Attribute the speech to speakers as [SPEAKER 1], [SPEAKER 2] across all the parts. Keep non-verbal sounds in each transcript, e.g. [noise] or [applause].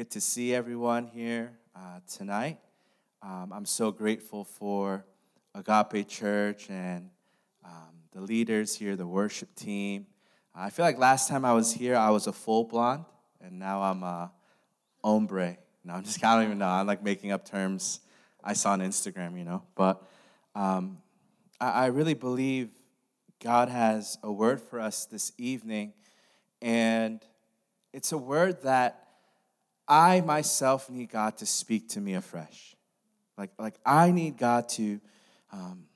[SPEAKER 1] Good to see everyone here uh, tonight. Um, I'm so grateful for Agape Church and um, the leaders here, the worship team. I feel like last time I was here, I was a full blonde, and now I'm a ombre. No, I'm just, I don't even know. I'm like making up terms I saw on Instagram, you know. But um, I, I really believe God has a word for us this evening, and it's a word that I myself need God to speak to me afresh. Like, like I need God to um,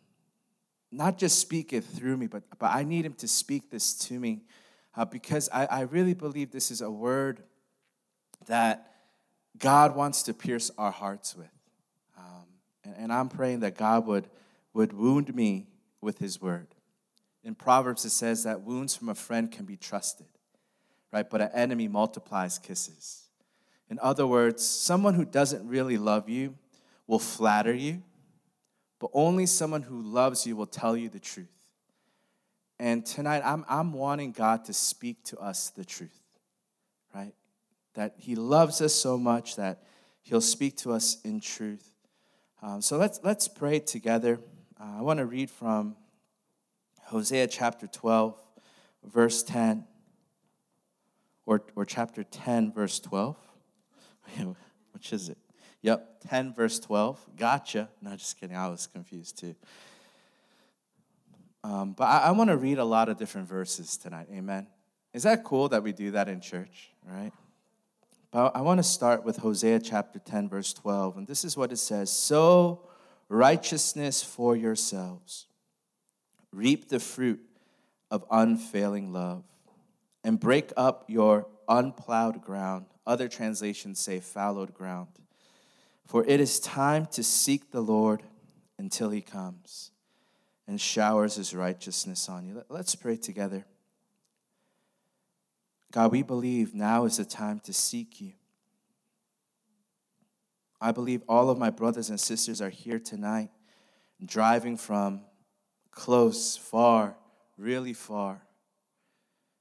[SPEAKER 1] not just speak it through me, but, but I need Him to speak this to me uh, because I, I really believe this is a word that God wants to pierce our hearts with. Um, and, and I'm praying that God would, would wound me with His word. In Proverbs, it says that wounds from a friend can be trusted, right? But an enemy multiplies kisses. In other words, someone who doesn't really love you will flatter you, but only someone who loves you will tell you the truth. And tonight, I'm, I'm wanting God to speak to us the truth, right? That He loves us so much that He'll speak to us in truth. Um, so let's, let's pray together. Uh, I want to read from Hosea chapter 12, verse 10, or, or chapter 10, verse 12. [laughs] Which is it? Yep, 10 verse 12. Gotcha. No, just kidding. I was confused too. Um, but I, I want to read a lot of different verses tonight. Amen. Is that cool that we do that in church, right? But I want to start with Hosea chapter 10, verse 12. And this is what it says Sow righteousness for yourselves, reap the fruit of unfailing love, and break up your unplowed ground. Other translations say fallowed ground. For it is time to seek the Lord until he comes and showers his righteousness on you. Let's pray together. God, we believe now is the time to seek you. I believe all of my brothers and sisters are here tonight, driving from close, far, really far,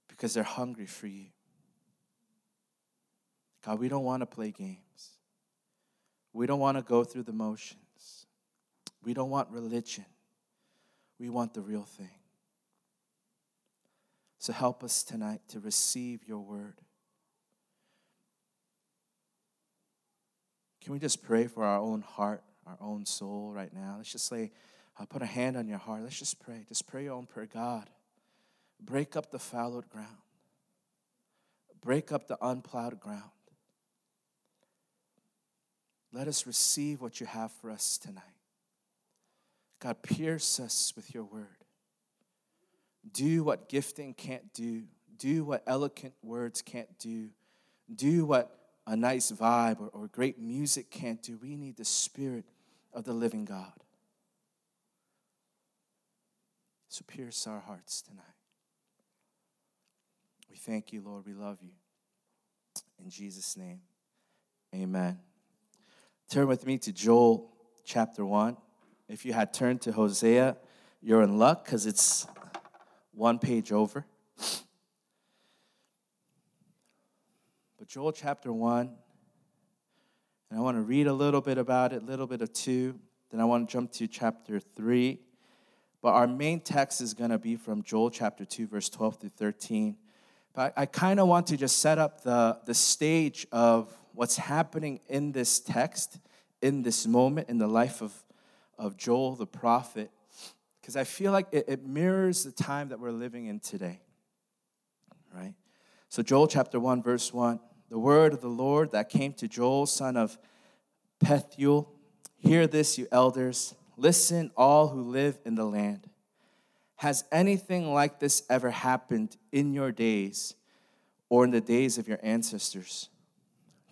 [SPEAKER 1] because they're hungry for you. God, we don't want to play games. We don't want to go through the motions. We don't want religion. We want the real thing. So help us tonight to receive your word. Can we just pray for our own heart, our own soul right now? Let's just say, I'll uh, put a hand on your heart. Let's just pray. Just pray your own prayer. God, break up the fallowed ground, break up the unplowed ground. Let us receive what you have for us tonight. God, pierce us with your word. Do what gifting can't do. Do what eloquent words can't do. Do what a nice vibe or, or great music can't do. We need the Spirit of the living God. So pierce our hearts tonight. We thank you, Lord. We love you. In Jesus' name, amen. Turn with me to Joel chapter 1. If you had turned to Hosea, you're in luck because it's one page over. But Joel chapter 1, and I want to read a little bit about it, a little bit of 2. Then I want to jump to chapter 3. But our main text is going to be from Joel chapter 2, verse 12 through 13. But I, I kind of want to just set up the, the stage of what's happening in this text, in this moment, in the life of, of Joel the prophet, because I feel like it, it mirrors the time that we're living in today, right? So, Joel chapter 1, verse 1 the word of the Lord that came to Joel, son of Pethuel. Hear this, you elders. Listen, all who live in the land. Has anything like this ever happened in your days or in the days of your ancestors?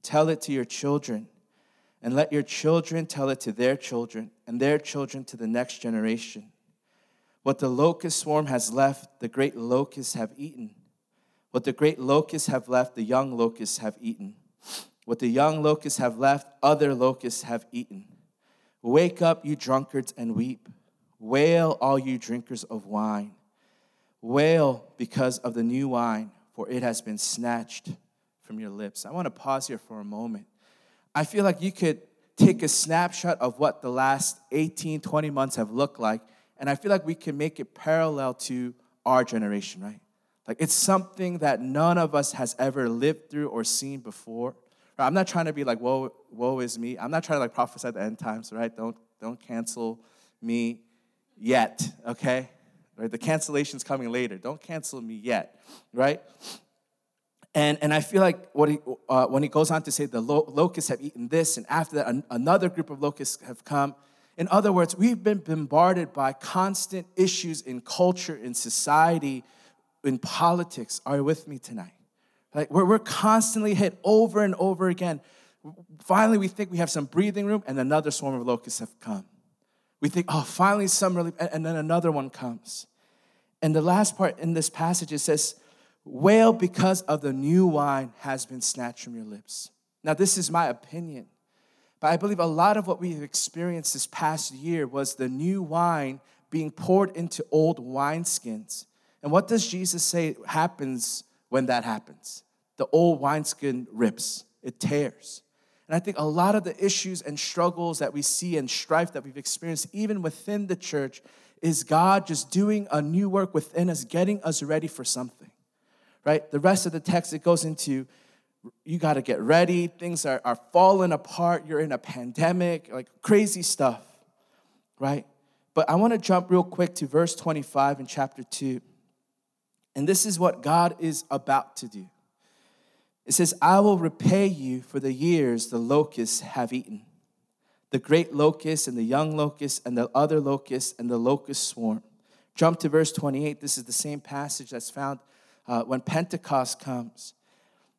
[SPEAKER 1] Tell it to your children, and let your children tell it to their children, and their children to the next generation. What the locust swarm has left, the great locusts have eaten. What the great locusts have left, the young locusts have eaten. What the young locusts have left, other locusts have eaten. Wake up, you drunkards, and weep. Wail, all you drinkers of wine. Wail because of the new wine, for it has been snatched from your lips. I want to pause here for a moment. I feel like you could take a snapshot of what the last 18, 20 months have looked like, and I feel like we can make it parallel to our generation, right? Like it's something that none of us has ever lived through or seen before. Right? I'm not trying to be like, woe, woe is me. I'm not trying to like prophesy the end times, right? Don't don't cancel me yet, okay? Right? The cancellation's coming later. Don't cancel me yet, right? And, and I feel like what he, uh, when he goes on to say the lo- locusts have eaten this, and after that, an- another group of locusts have come. In other words, we've been bombarded by constant issues in culture, in society, in politics. Are you with me tonight? Like we're, we're constantly hit over and over again. Finally, we think we have some breathing room, and another swarm of locusts have come. We think, oh, finally some relief, and then another one comes. And the last part in this passage, it says, Wail because of the new wine has been snatched from your lips. Now, this is my opinion, but I believe a lot of what we've experienced this past year was the new wine being poured into old wineskins. And what does Jesus say happens when that happens? The old wineskin rips, it tears. And I think a lot of the issues and struggles that we see and strife that we've experienced, even within the church, is God just doing a new work within us, getting us ready for something right? The rest of the text, it goes into you got to get ready. Things are, are falling apart. You're in a pandemic, like crazy stuff, right? But I want to jump real quick to verse 25 in chapter 2. And this is what God is about to do. It says, I will repay you for the years the locusts have eaten. The great locust and the young locust and the other locust and the locust swarm. Jump to verse 28. This is the same passage that's found uh, when Pentecost comes.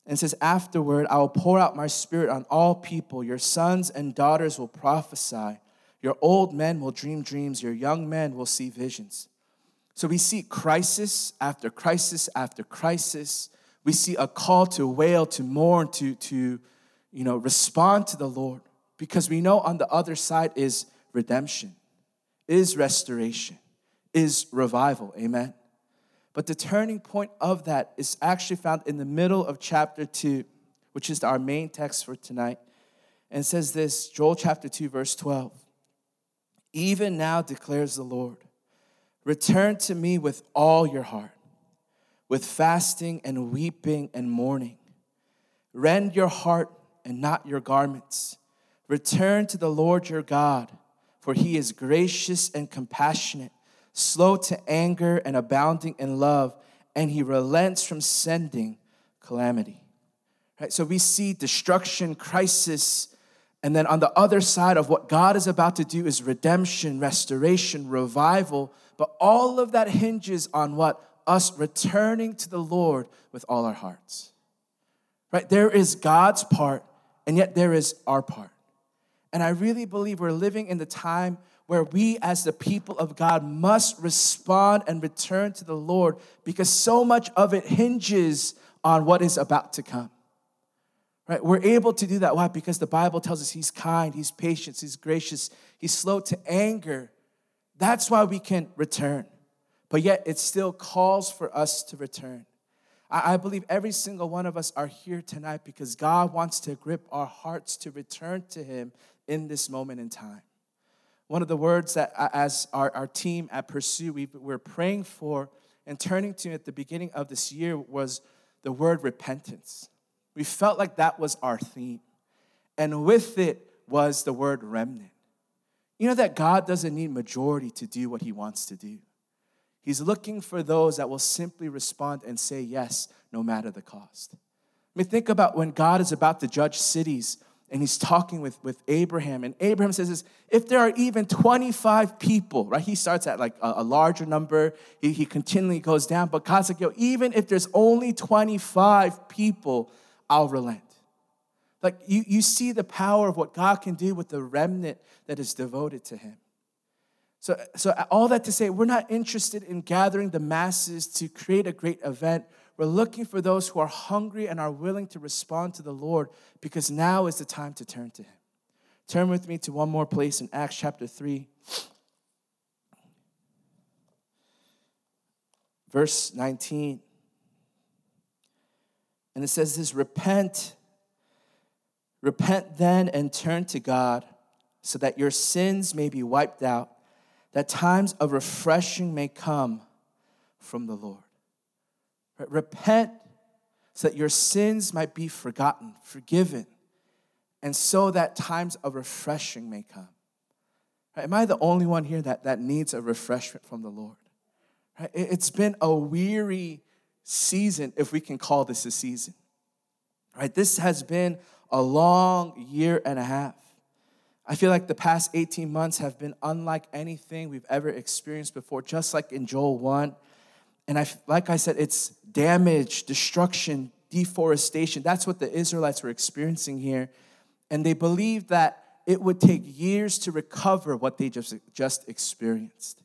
[SPEAKER 1] And says, Afterward, I will pour out my spirit on all people. Your sons and daughters will prophesy. Your old men will dream dreams. Your young men will see visions. So we see crisis after crisis after crisis. We see a call to wail, to mourn, to, to you know, respond to the Lord. Because we know on the other side is redemption, is restoration, is revival. Amen. But the turning point of that is actually found in the middle of chapter 2, which is our main text for tonight. And says this Joel chapter 2, verse 12. Even now declares the Lord, return to me with all your heart, with fasting and weeping and mourning. Rend your heart and not your garments. Return to the Lord your God, for he is gracious and compassionate slow to anger and abounding in love, and he relents from sending calamity. Right? So we see destruction, crisis, and then on the other side of what God is about to do is redemption, restoration, revival. But all of that hinges on what? Us returning to the Lord with all our hearts. Right? There is God's part, and yet there is our part. And I really believe we're living in the time where we as the people of God must respond and return to the Lord because so much of it hinges on what is about to come. Right? We're able to do that. Why? Because the Bible tells us He's kind, He's patient, He's gracious, He's slow to anger. That's why we can return. But yet, it still calls for us to return. I believe every single one of us are here tonight because God wants to grip our hearts to return to Him in this moment in time. One of the words that, as our, our team at Pursue, we were praying for and turning to at the beginning of this year was the word repentance. We felt like that was our theme. And with it was the word remnant. You know that God doesn't need majority to do what he wants to do. He's looking for those that will simply respond and say yes, no matter the cost. I mean, think about when God is about to judge cities and he's talking with, with Abraham. And Abraham says this, if there are even 25 people, right? He starts at like a, a larger number. He, he continually goes down. But God's like, yo, even if there's only 25 people, I'll relent. Like you, you see the power of what God can do with the remnant that is devoted to him. So, so all that to say, we're not interested in gathering the masses to create a great event. We're looking for those who are hungry and are willing to respond to the Lord because now is the time to turn to Him. Turn with me to one more place in Acts chapter 3, verse 19. And it says this repent. Repent then and turn to God so that your sins may be wiped out, that times of refreshing may come from the Lord. Repent so that your sins might be forgotten, forgiven, and so that times of refreshing may come. Right? Am I the only one here that, that needs a refreshment from the Lord? Right? It's been a weary season, if we can call this a season. Right? This has been a long year and a half. I feel like the past 18 months have been unlike anything we've ever experienced before, just like in Joel 1. And I, like I said, it's damage, destruction, deforestation. That's what the Israelites were experiencing here. And they believed that it would take years to recover what they just, just experienced.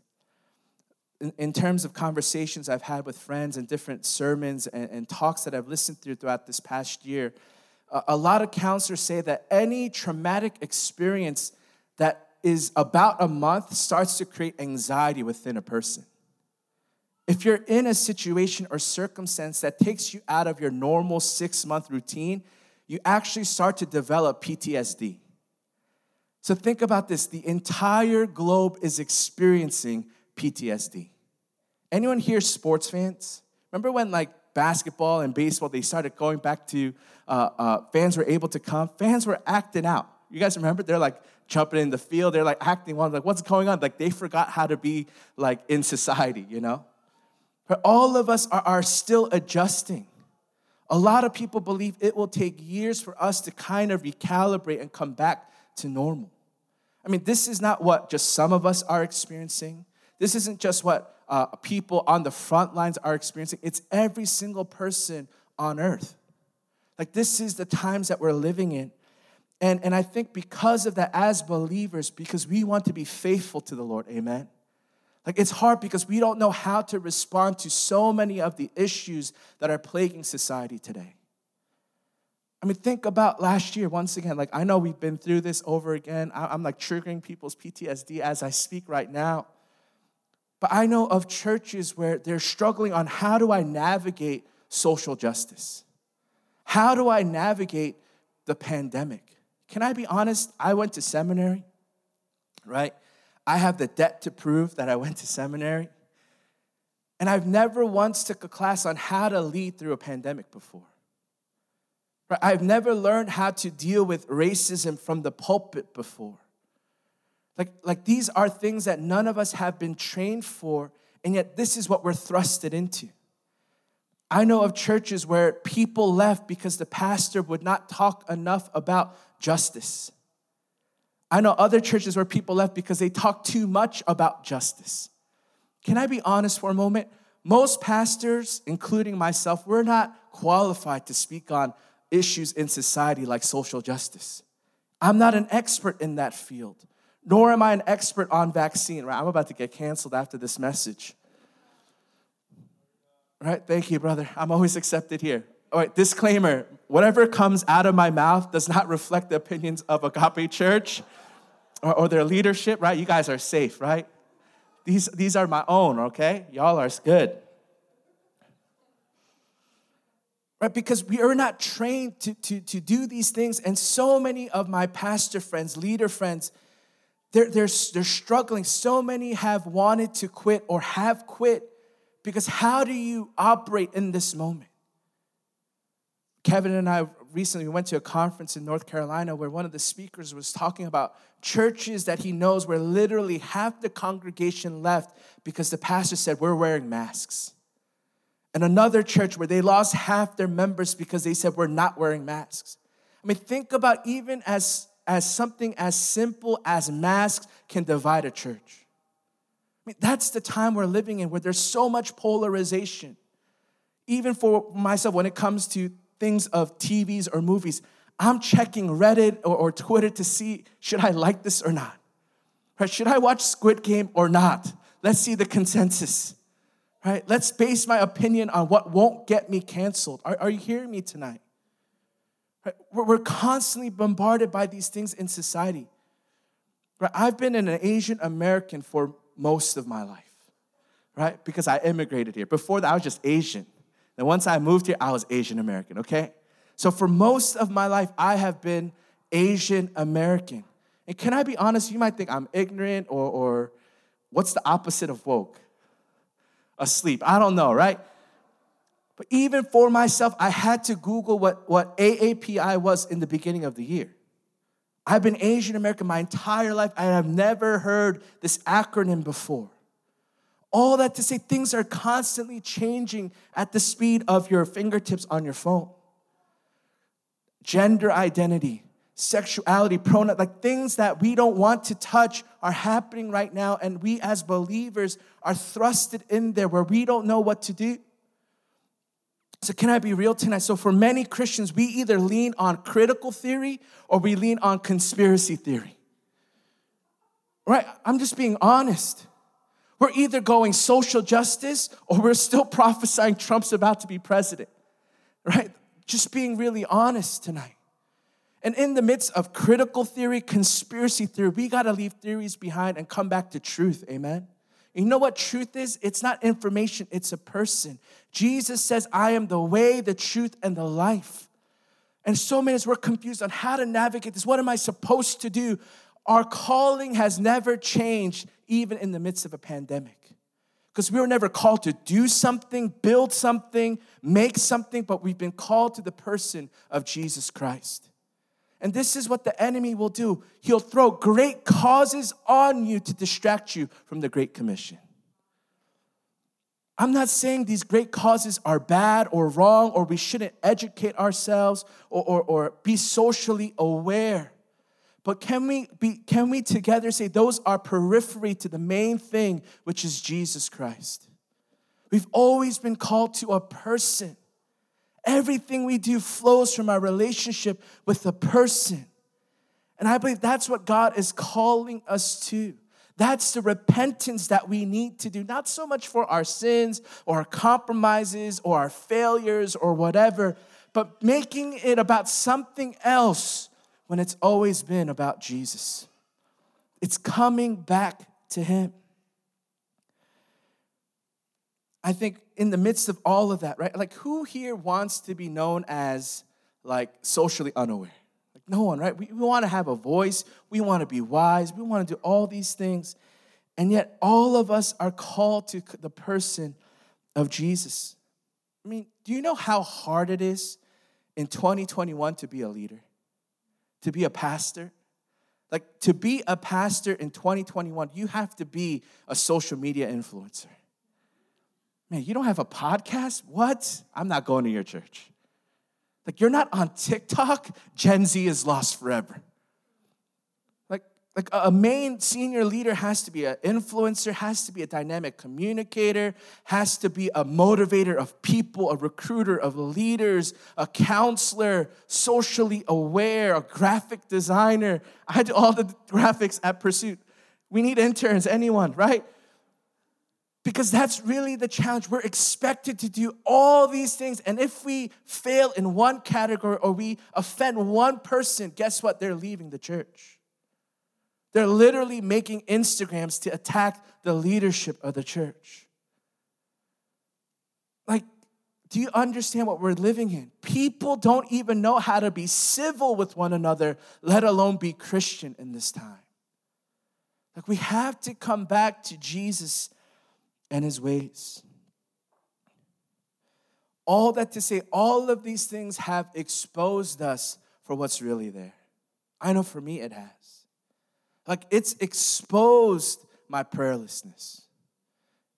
[SPEAKER 1] In, in terms of conversations I've had with friends and different sermons and, and talks that I've listened through throughout this past year, a, a lot of counselors say that any traumatic experience that is about a month starts to create anxiety within a person. If you're in a situation or circumstance that takes you out of your normal six month routine, you actually start to develop PTSD. So think about this the entire globe is experiencing PTSD. Anyone here sports fans? Remember when like basketball and baseball they started going back to uh, uh, fans were able to come? Fans were acting out. You guys remember? They're like jumping in the field. They're like acting one like what's going on? Like they forgot how to be like in society. You know. But all of us are, are still adjusting. A lot of people believe it will take years for us to kind of recalibrate and come back to normal. I mean, this is not what just some of us are experiencing. This isn't just what uh, people on the front lines are experiencing. It's every single person on earth. Like, this is the times that we're living in. And, and I think because of that, as believers, because we want to be faithful to the Lord, amen. Like, it's hard because we don't know how to respond to so many of the issues that are plaguing society today. I mean, think about last year once again. Like, I know we've been through this over again. I'm like triggering people's PTSD as I speak right now. But I know of churches where they're struggling on how do I navigate social justice? How do I navigate the pandemic? Can I be honest? I went to seminary, right? I have the debt to prove that I went to seminary. And I've never once took a class on how to lead through a pandemic before. I've never learned how to deal with racism from the pulpit before. Like, like these are things that none of us have been trained for, and yet this is what we're thrusted into. I know of churches where people left because the pastor would not talk enough about justice. I know other churches where people left because they talk too much about justice. Can I be honest for a moment? Most pastors, including myself, we're not qualified to speak on issues in society like social justice. I'm not an expert in that field, nor am I an expert on vaccine, right? I'm about to get canceled after this message. Right? Thank you, brother. I'm always accepted here. All right, disclaimer whatever comes out of my mouth does not reflect the opinions of Agape Church or, or their leadership, right? You guys are safe, right? These, these are my own, okay? Y'all are good. right? Because we are not trained to, to, to do these things. And so many of my pastor friends, leader friends, they're, they're, they're struggling. So many have wanted to quit or have quit because how do you operate in this moment? Kevin and I recently went to a conference in North Carolina where one of the speakers was talking about churches that he knows where literally half the congregation left because the pastor said, We're wearing masks and another church where they lost half their members because they said we're not wearing masks. I mean, think about even as, as something as simple as masks can divide a church. I mean, that's the time we're living in where there's so much polarization. Even for myself, when it comes to things of TVs or movies, I'm checking Reddit or, or Twitter to see should I like this or not? Right? Should I watch Squid Game or not? Let's see the consensus right? Let's base my opinion on what won't get me canceled. Are, are you hearing me tonight? Right? We're, we're constantly bombarded by these things in society. Right? I've been an Asian American for most of my life, right? Because I immigrated here. Before that, I was just Asian. Then once I moved here, I was Asian American, okay? So for most of my life, I have been Asian American. And can I be honest? You might think I'm ignorant or, or what's the opposite of woke? Asleep. I don't know, right? But even for myself, I had to Google what, what AAPI was in the beginning of the year. I've been Asian American my entire life. I have never heard this acronym before. All that to say, things are constantly changing at the speed of your fingertips on your phone. Gender identity, sexuality, pronoun, like things that we don't want to touch are happening right now, and we as believers are thrusted in there where we don't know what to do. So, can I be real tonight? So, for many Christians, we either lean on critical theory or we lean on conspiracy theory. Right? I'm just being honest. We're either going social justice or we're still [laughs] prophesying Trump's about to be president. Right? Just being really honest tonight. And in the midst of critical theory, conspiracy theory, we got to leave theories behind and come back to truth. Amen. You know what truth is? It's not information, it's a person. Jesus says, I am the way, the truth, and the life. And so many of us, we're confused on how to navigate this. What am I supposed to do? Our calling has never changed, even in the midst of a pandemic. Because we were never called to do something, build something, make something, but we've been called to the person of Jesus Christ. And this is what the enemy will do. He'll throw great causes on you to distract you from the Great Commission. I'm not saying these great causes are bad or wrong or we shouldn't educate ourselves or, or, or be socially aware. But can we, be, can we together say those are periphery to the main thing, which is Jesus Christ? We've always been called to a person. Everything we do flows from our relationship with the person. And I believe that's what God is calling us to. That's the repentance that we need to do, not so much for our sins or our compromises or our failures or whatever, but making it about something else when it's always been about Jesus. It's coming back to Him. I think in the midst of all of that, right? Like, who here wants to be known as like socially unaware? Like, no one, right? We, we want to have a voice. We want to be wise. We want to do all these things. And yet, all of us are called to the person of Jesus. I mean, do you know how hard it is in 2021 to be a leader, to be a pastor? Like, to be a pastor in 2021, you have to be a social media influencer. Man, you don't have a podcast? What? I'm not going to your church. Like, you're not on TikTok? Gen Z is lost forever. Like, a main senior leader has to be an influencer, has to be a dynamic communicator, has to be a motivator of people, a recruiter of leaders, a counselor, socially aware, a graphic designer. I do all the graphics at Pursuit. We need interns, anyone, right? Because that's really the challenge. We're expected to do all these things. And if we fail in one category or we offend one person, guess what? They're leaving the church. They're literally making Instagrams to attack the leadership of the church. Like, do you understand what we're living in? People don't even know how to be civil with one another, let alone be Christian in this time. Like, we have to come back to Jesus and his ways. All that to say, all of these things have exposed us for what's really there. I know for me it has. Like it's exposed my prayerlessness,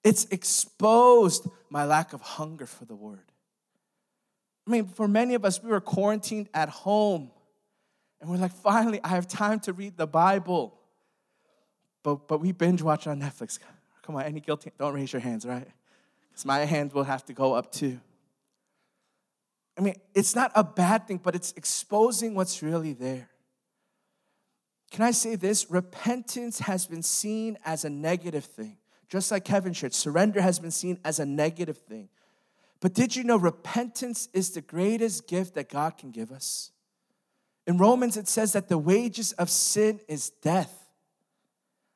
[SPEAKER 1] it's exposed my lack of hunger for the word. I mean, for many of us, we were quarantined at home and we're like, finally, I have time to read the Bible. But, but we binge watch on Netflix. Come on, any guilty? Don't raise your hands, right? Because my hand will have to go up too. I mean, it's not a bad thing, but it's exposing what's really there. Can I say this? Repentance has been seen as a negative thing. Just like Kevin shared, surrender has been seen as a negative thing. But did you know repentance is the greatest gift that God can give us? In Romans, it says that the wages of sin is death.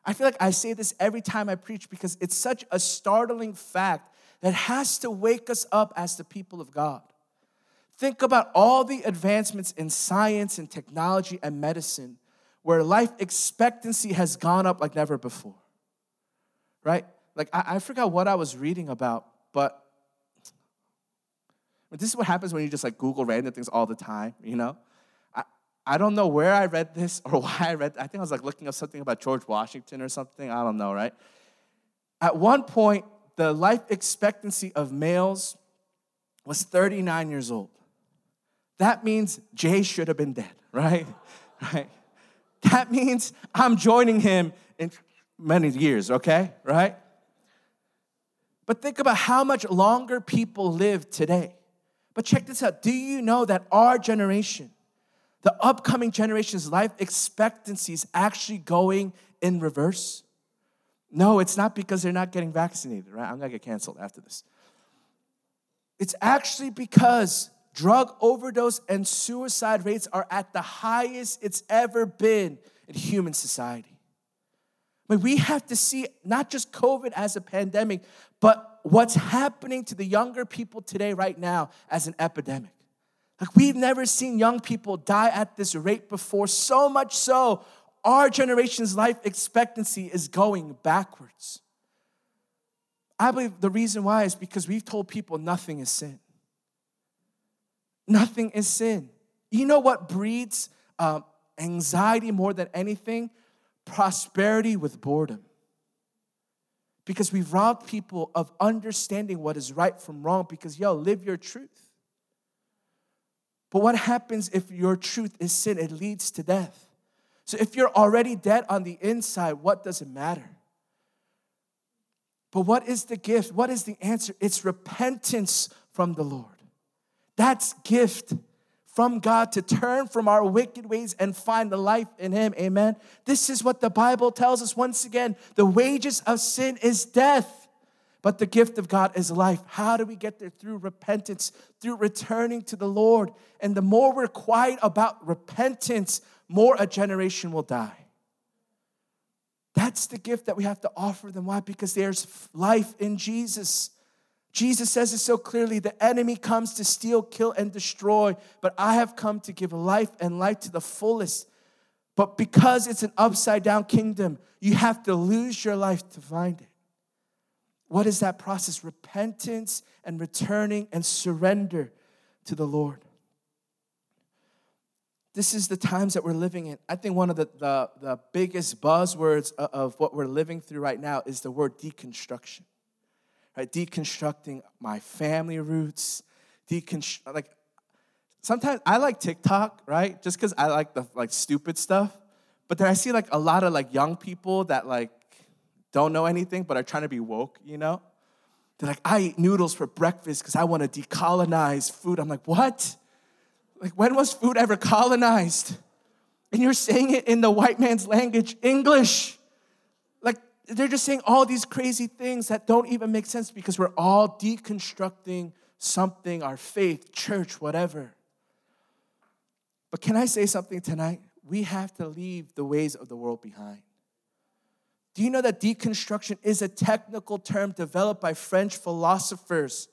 [SPEAKER 1] I feel like I say this every time I preach because it's such a startling fact that has to wake us up as the people of God. Think about all the advancements in science and technology and medicine where life expectancy has gone up like never before. Right? Like, I, I forgot what I was reading about, but this is what happens when you just like Google random things all the time, you know? I, I don't know where I read this [laughs] or why I read I think I was like looking up something about George Washington or something. I don't know, right? At one point, the life expectancy of males was 39 years old. That means Jay should have been dead, [laughs] right? Right? That means I'm joining him in many years, okay? Right? But think about how much longer people live today. But check this out. Do you know that our generation, the upcoming generation's life expectancy is actually going in reverse? No, it's not because they're not getting vaccinated, right? I'm gonna get canceled after this. It's actually because drug overdose and suicide rates are at the highest it's ever been in human society. Mean, we have to see not just COVID as a pandemic, but what's happening to the younger people today, right now, as an epidemic. Like, we've never seen young people die at this rate before, so much so, our generation's life expectancy is going backwards. I believe the reason why is because we've told people nothing is sin. Nothing is sin. You know what breeds um, anxiety more than anything? Prosperity with boredom. Because we've robbed people of understanding what is right from wrong because, yo, live your truth. But what happens if your truth is sin? It leads to death. So if you're already dead on the inside, what does it matter? But what is the gift? What is the answer? It's repentance from the Lord. That's gift from God to turn from our wicked ways and find the life in Him. Amen. This is what the Bible tells us once again. The wages of sin is death, but the gift of God is life. How do we get there? Through repentance, through returning to the Lord. And the more we're quiet about repentance, more a generation will die. That's the gift that we have to offer them. Why? Because there's life in Jesus. Jesus says it so clearly the enemy comes to steal, kill, and destroy, but I have come to give life and life to the fullest. But because it's an upside down kingdom, you have to lose your life to find it. What is that process? Repentance and returning and surrender to the Lord. This is the times that we're living in. I think one of the, the, the biggest buzzwords of what we're living through right now is the word deconstruction right? Deconstructing my family roots, deconstruct like sometimes I like TikTok, right? Just because I like the like stupid stuff. But then I see like a lot of like young people that like don't know anything but are trying to be woke, you know? They're like, I eat noodles for breakfast because I want to decolonize food. I'm like, what? Like, when was food ever colonized? And you're saying it in the white man's language, English they're just saying all these crazy things that don't even make sense because we're all deconstructing something, our faith, church, whatever. But can I say something tonight? We have to leave the ways of the world behind. Do you know that deconstruction is a technical term developed by French philosophers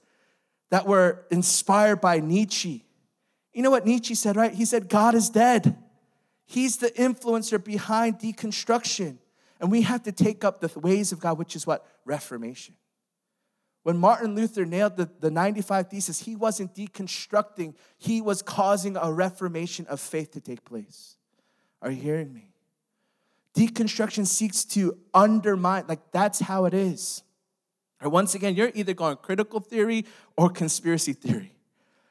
[SPEAKER 1] that were inspired by Nietzsche? You know what Nietzsche said, right? He said, God is dead. He's the influencer behind deconstruction. And we have to take up the ways of God, which is what? Reformation. When Martin Luther nailed the, the 95 Thesis, he wasn't deconstructing, he was causing a reformation of faith to take place. Are you hearing me? Deconstruction seeks to undermine, like that's how it is. Or once again, you're either going critical theory or conspiracy theory.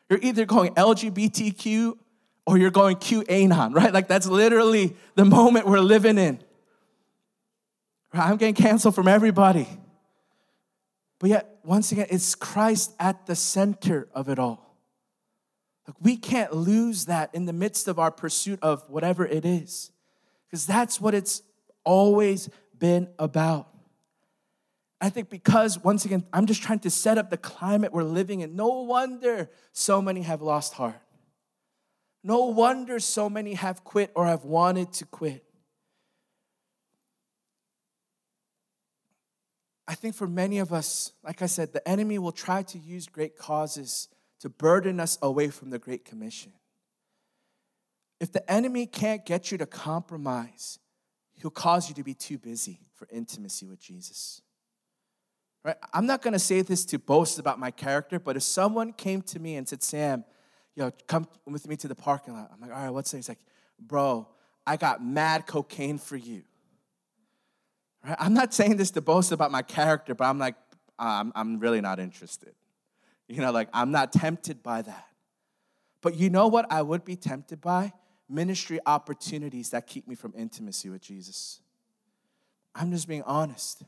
[SPEAKER 1] You're either going LGBTQ or you're going QAnon, right? Like that's literally the moment we're living in. I'm getting canceled from everybody. But yet, once again, it's Christ at the center of it all. We can't lose that in the midst of our pursuit of whatever it is, because that's what it's always been about. I think because, once again, I'm just trying to set up the climate we're living in. No wonder so many have lost heart. No wonder so many have quit or have wanted to quit. I think for many of us, like I said, the enemy will try to use great causes to burden us away from the Great Commission. If the enemy can't get you to compromise, he'll cause you to be too busy for intimacy with Jesus. Right? I'm not going to say this to boast about my character, but if someone came to me and said, Sam, yo, come with me to the parking lot. I'm like, all right, what's that? He's like, bro, I got mad cocaine for you. Right? I'm not saying this to boast about my character, but I'm like, I'm, I'm really not interested. You know, like, I'm not tempted by that. But you know what I would be tempted by? Ministry opportunities that keep me from intimacy with Jesus. I'm just being honest.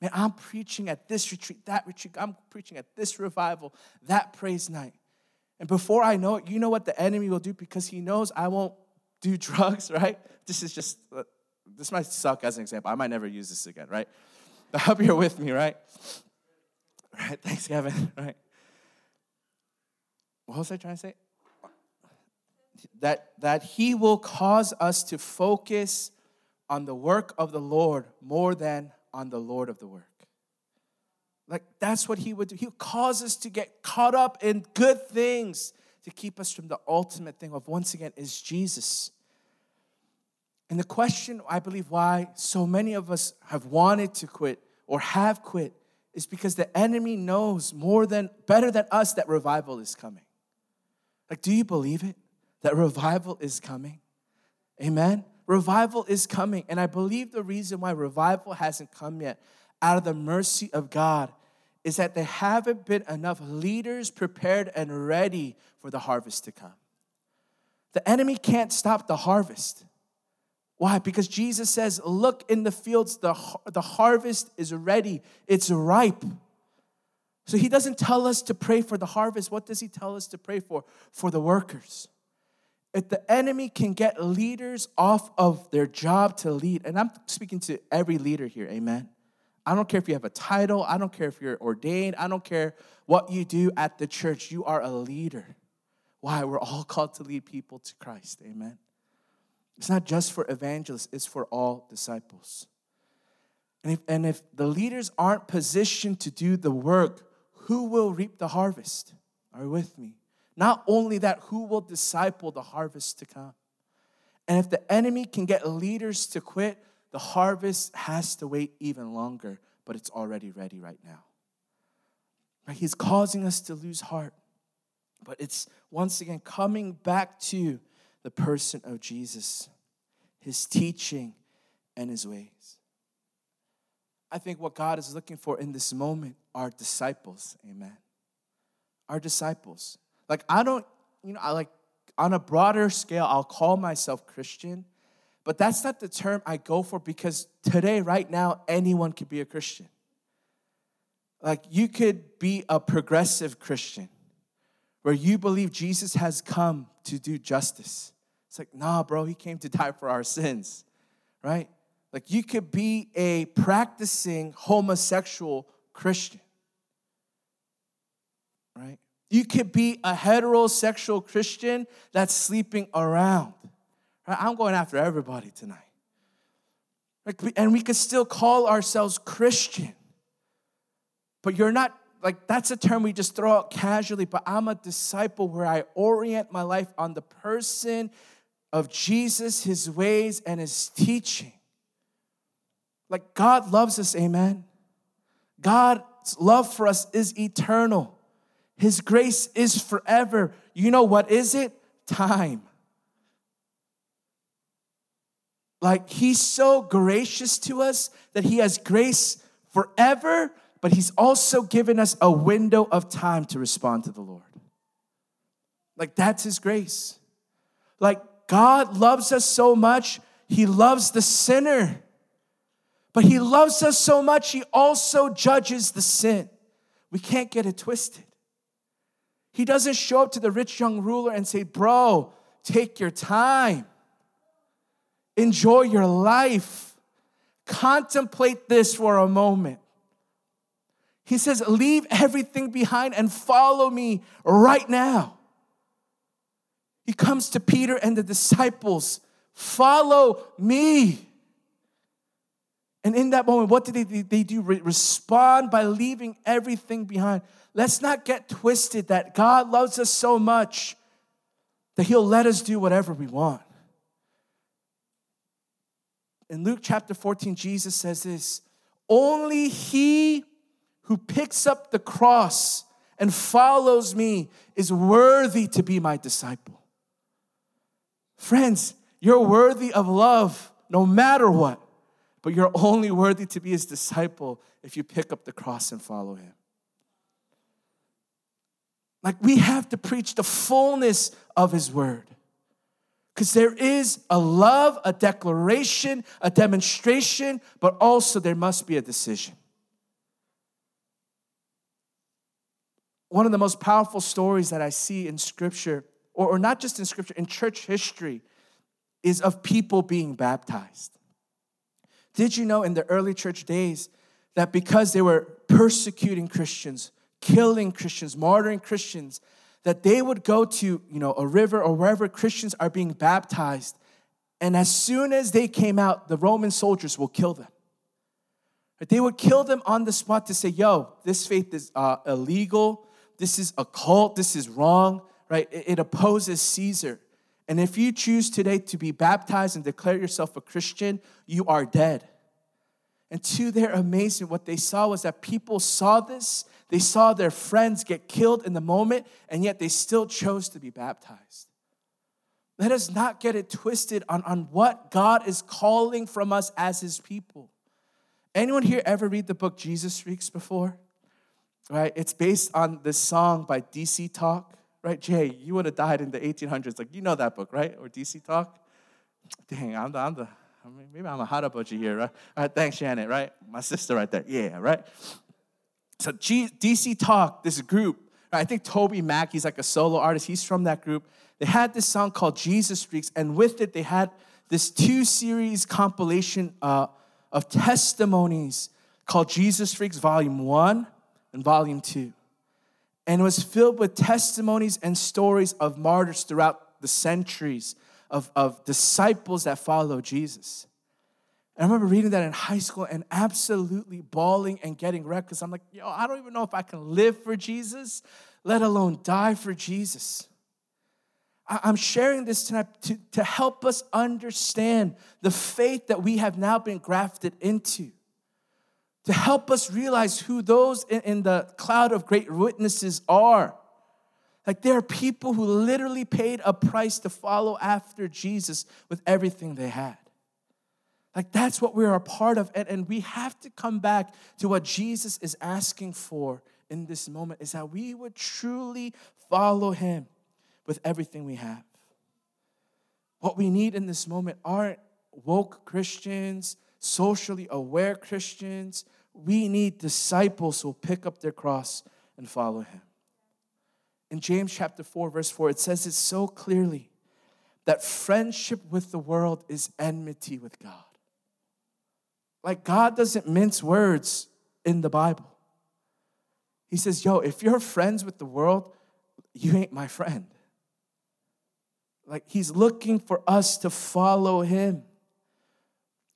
[SPEAKER 1] Man, I'm preaching at this retreat, that retreat. I'm preaching at this revival, that praise night. And before I know it, you know what the enemy will do because he knows I won't do [laughs] drugs, right? This is just, this might suck as an example. I might never use this again, right? But I hope you're with me, right? [laughs] Right, thanks, Kevin, [laughs] right? What was I trying to say? That, that he will cause us to focus on the work of the Lord more than on the Lord of the work. Like that's what he would do. He'll cause us to get caught up in good things to keep us from the ultimate thing of once again is Jesus. And the question I believe why so many of us have wanted to quit or have quit is because the enemy knows more than better than us that revival is coming. Like, do you believe it? That revival is coming? Amen. Revival is coming. And I believe the reason why revival hasn't come yet, out of the mercy of God, is that there haven't been enough leaders prepared and ready for the harvest to come. The enemy can't stop the harvest. Why? Because Jesus says, Look in the fields, the, the harvest is ready, it's ripe. So he doesn't tell us to pray for the harvest. What does he tell us to pray for? For the workers. If the enemy can get leaders off of their job to lead, and I'm speaking to every leader here, amen. I don't care if you have a title, I don't care if you're ordained, I don't care what you do at the church, you are a leader. Why? We're all called to lead people to Christ, amen. It's not just for evangelists, it's for all disciples. And if, and if the leaders aren't positioned to do the work, who will reap the harvest? Are you with me? Not only that, who will disciple the harvest to come? And if the enemy can get leaders to quit, the harvest has to wait even longer, but it's already ready right now. Right? He's causing us to lose heart. But it's once again coming back to the person of Jesus, his teaching, and his ways. I think what God is looking for in this moment are disciples. Amen. Our disciples. Like, I don't, you know, I like, on a broader scale, I'll call myself Christian, but that's not the term I go for because today, right now, anyone could be a Christian. Like, you could be a progressive Christian where you believe Jesus has come to do justice. It's like, nah, bro, he came to die for our sins, right? Like, you could be a practicing homosexual Christian, right? You could be a heterosexual Christian that's sleeping around. Right? I'm going after everybody tonight. Like, and we could still call ourselves Christian. But you're not, like, that's a term we just throw out casually, but I'm a disciple where I orient my life on the person of Jesus, his ways, and his teaching. Like, God loves us, amen. God's love for us is eternal. His grace is forever. You know what is it? Time. Like he's so gracious to us that he has grace forever, but he's also given us a window of time to respond to the Lord. Like that's his grace. Like God loves us so much, he loves the sinner. But he loves us so much, he also judges the sin. We can't get it twisted. He doesn't show up to the rich young ruler and say, Bro, take your time, enjoy your life, contemplate this for a moment. He says, Leave everything behind and follow me right now. He comes to Peter and the disciples, Follow me. And in that moment, what did they, they do? Respond by leaving everything behind. Let's not get twisted that God loves us so much that He'll let us do whatever we want. In Luke chapter 14, Jesus says this Only he who picks up the cross and follows me is worthy to be my disciple. Friends, you're worthy of love no matter what, but you're only worthy to be his disciple if you pick up the cross and follow him. Like we have to preach the fullness of his word. Because there is a love, a declaration, a demonstration, but also there must be a decision. one of the most powerful stories that I see in Scripture, or, or not just in Scripture, in church history, is of people being baptized. Did you know in the early church days that because they were persecuting Christians, killing Christians, martyring Christians, that they would go to you know a river or wherever Christians are being baptized, and as soon as they came out, the Roman soldiers will kill them. They would kill them on the spot to say, "Yo, this faith is uh, illegal this is a cult, this is wrong, right? It opposes Caesar. And if you choose today to be baptized and declare yourself a Christian, you are dead. And to their amazement, what they saw was that people saw this, they saw their friends get killed in the moment, and yet they still chose to be baptized. Let us not get it twisted on, on what God is calling from us as his people. Anyone here ever read the book Jesus Freaks before? right? It's based on this song by DC Talk, right? Jay, you would have died in the 1800s. Like, you know that book, right? Or DC Talk? Dang, I'm the, I'm the, I mean, maybe I'm a you here, right? All right, thanks, Shannon, right? My sister right there. Yeah, right? So G, DC Talk, this group, right? I think Toby Mac, he's like a solo artist. He's from that group. They had this song called Jesus Freaks, and with it, they had this two series compilation uh, of testimonies called Jesus Freaks Volume 1 and volume two. And was filled with testimonies and stories of martyrs throughout the centuries, of, of disciples that followed Jesus. And I remember reading that in high school and absolutely bawling and getting wrecked because I'm like, yo, I don't even know if I can live for Jesus, let alone die for Jesus. I'm sharing this tonight to, to help us understand the faith that we have now been grafted into to help us realize who those in, the cloud of great witnesses are. Like there are people who literally paid a price to follow after Jesus with everything they had. Like that's what we're a part of. And, and we have to come back to what Jesus is asking for in this moment is that we would truly follow him with everything we have. What we need in this moment aren't woke Christians, socially aware Christians. We need disciples who will pick up their cross and follow him. In James chapter 4, verse 4, it says it so clearly that friendship with the world is enmity with God. Like God doesn't mince words in the Bible. He says, Yo, if you're friends with the world, you ain't my friend. Like he's looking for us to follow him.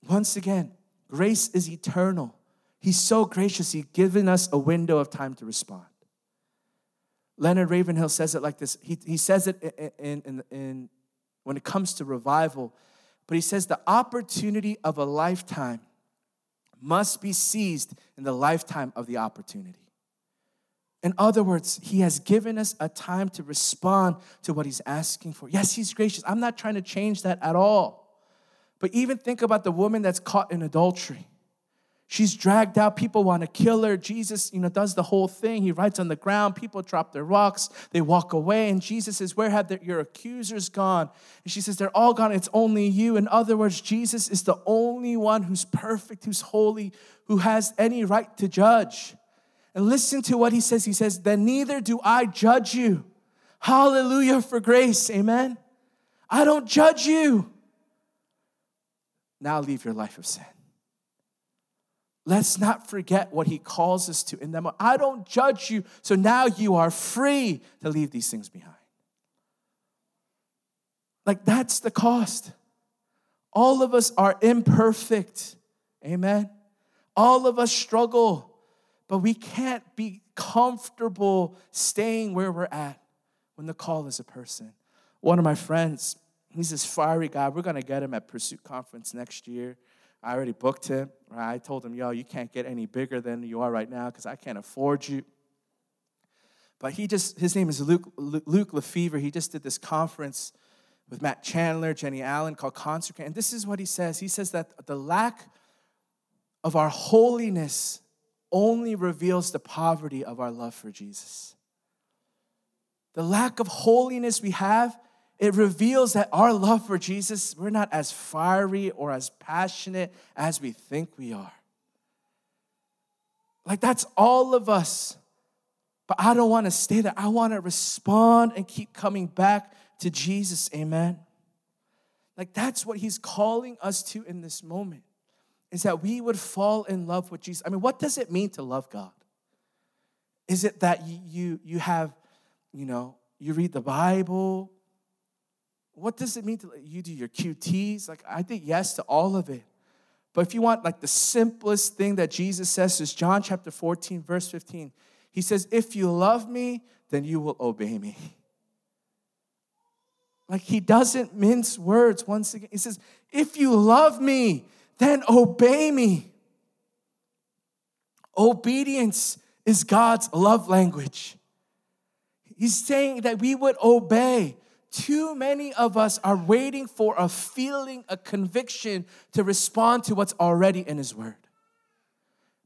[SPEAKER 1] Once again, grace is eternal. He's so gracious, He's given us a window of time to respond. Leonard Ravenhill says it like this. He, he says it in, in, in, when it comes to revival, but he says the opportunity of a lifetime must be seized in the lifetime of the opportunity. In other words, he has given us a time to respond to what he's asking for. Yes, he's gracious. I'm not trying to change that at all. But even think about the woman that's caught in adultery. She's dragged out. People want to kill her. Jesus, you know, does the whole thing. He writes on the ground. People drop their rocks. They walk away. And Jesus says, Where have the, your accusers gone? And she says, They're all gone. It's only you. In other words, Jesus is the only one who's perfect, who's holy, who has any right to judge. And listen to what he says. He says, Then neither do I judge you. Hallelujah for grace. Amen. I don't judge you. Now leave your life of sin. Let's not forget what he calls us to in them. I don't judge you, so now you are free to leave these things behind. Like that's the cost. All of us are imperfect. Amen. All of us struggle, but we can't be comfortable staying where we're at when the call is a person. One of my friends, he's this fiery guy. We're going to get him at Pursuit Conference next year. I already booked him. Right? I told him, yo, you can't get any bigger than you are right now because I can't afford you. But he just, his name is Luke, Luke Lefevre. He just did this conference with Matt Chandler, Jennie Allen called Consecrate. And this is what he says He says that the lack of our holiness only reveals the poverty of our love for Jesus. The lack of holiness we have, it reveals that our love for Jesus, we're not as fiery or as passionate as we think we are. Like that's all of us. But I don't want to stay there. I want to respond and keep coming back to Jesus. Amen. Like that's what he's calling us to in this moment is that we would fall in love with Jesus. I mean, what does it mean to love God? Is it that you you have, you know, you read the Bible? What does it mean to you do your QTs? Like I think yes to all of it. But if you want like the simplest thing that Jesus says is John chapter 14 verse 15. He says, "If you love me, then you will obey me." Like he doesn't mince words once again. He says, If you love me, then obey me. Obedience is God's love language. He's saying that we would obey. Too many of us are waiting for a feeling, a conviction to respond to what's already in His Word.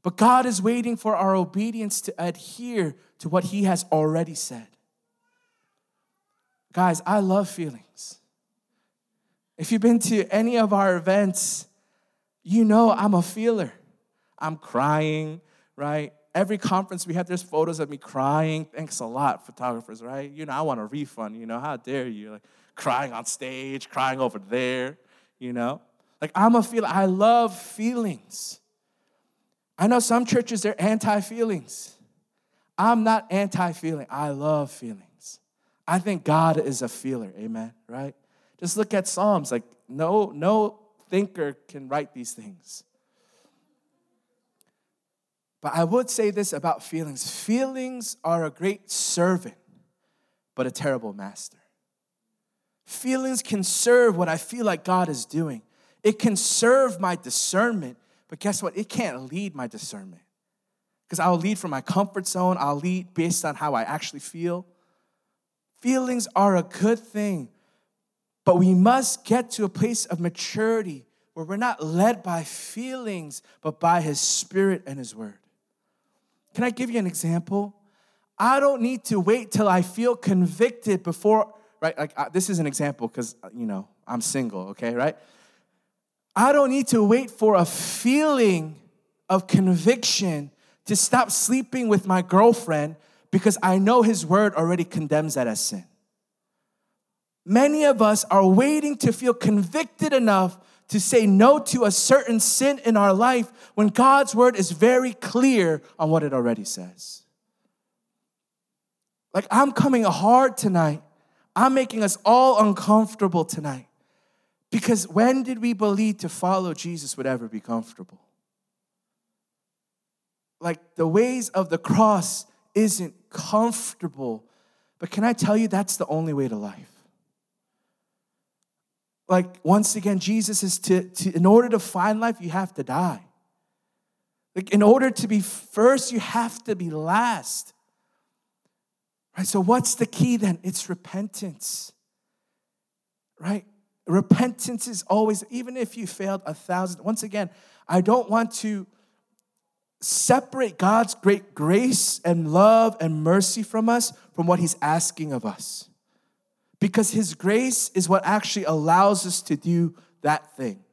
[SPEAKER 1] But God is waiting for our obedience to adhere to what He has already said. Guys, I love feelings. If you've been to any of our events, you know I'm a feeler. I'm crying, right? Every conference we have, there's photos of me crying. Thanks a lot, photographers, right? You know, I want a refund, you know, how dare you? Like crying on stage, crying over there, you know? Like I'm a feeler. I love feelings. I know some churches, they're anti feelings. I'm not anti feeling, I love feelings. I think God is a feeler, amen, right? Just look at Psalms, like no, no thinker can write these things. But I would say this about feelings feelings are a great servant, but a terrible master. Feelings can serve what I feel like God is doing, it can serve my discernment, but guess what? It can't lead my discernment. Because I'll lead from my comfort zone, I'll lead based on how I actually feel. Feelings are a good thing, but we must get to a place of maturity where we're not led by feelings, but by His Spirit and His Word. Can I give you an example? I don't need to wait till I feel convicted before, right? Like, uh, this is an example because, uh, you know, I'm single, okay, right? I don't need to wait for a feeling of conviction to stop sleeping with my girlfriend because I know His word already condemns that as sin. Many of us are waiting to feel convicted enough to say no to a certain sin in our life when God's word is very clear on what it already says. Like, I'm coming hard tonight. I'm making us all uncomfortable tonight. Because when did we believe to follow Jesus would ever be comfortable? Like, the ways of the cross isn't comfortable. But can I tell you, that's the only way to life? Like, once again, Jesus is to, to in order to find life, you have to die. Like, in order to be first, you have to be last. Right? So, what's the key then? It's repentance. Right? Repentance is always, even if you failed a thousand, once again, I don't want to separate God's great grace and love and mercy from us from what He's asking of us. Because His grace is what actually allows us to do that thing.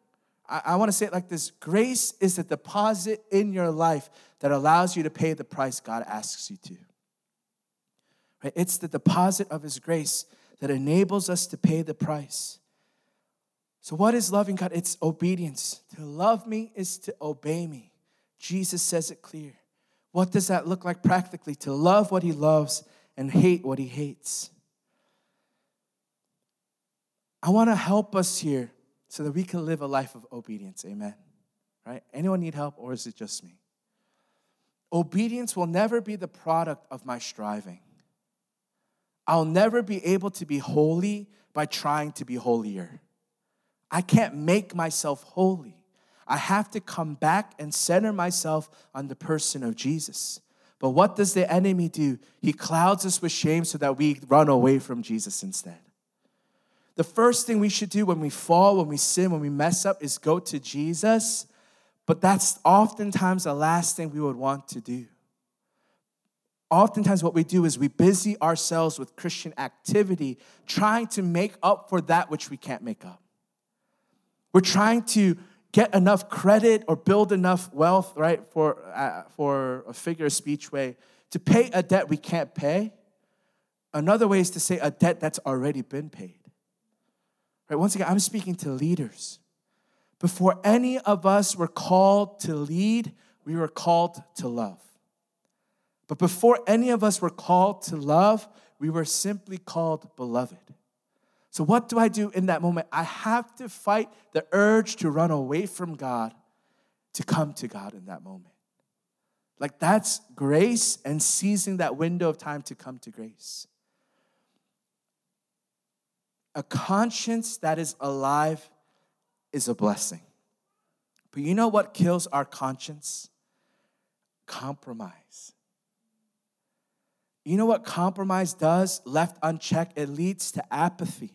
[SPEAKER 1] I, I want to say it like this grace is the deposit in your life that allows you to pay the price God asks you to. Right? It's the deposit of His grace that enables us to pay the price. So, what is loving God? It's obedience. To love me is to obey me. Jesus says it clear. What does that look like practically? To love what he loves and hate what he hates. I want to help us here so that we can live a life of obedience. Amen. Right? Anyone need help, or is it just me? Obedience will never be the product of my striving. I'll never be able to be holy by trying to be holier. I can't make myself holy. I have to come back and center myself on the person of Jesus. But what does the enemy do? He clouds us with shame so that we run away from Jesus instead. The first thing we should do when we fall, when we sin, when we mess up is go to Jesus, but that's oftentimes the last thing we would want to do. Oftentimes, what we do is we busy ourselves with Christian activity, trying to make up for that which we can't make up. We're trying to get enough credit or build enough wealth, right, for, uh, for a figure of speech way, to pay a debt we can't pay. Another way is to say a debt that's already been paid. Right, once again, I'm speaking to leaders. Before any of us were called to lead, we were called to love. But before any of us were called to love, we were simply called beloved. So, what do I do in that moment? I have to fight the urge to run away from God to come to God in that moment. Like, that's grace and seizing that window of time to come to grace. A conscience that is alive is a blessing. But you know what kills our conscience? Compromise. You know what compromise does? Left unchecked, it leads to apathy.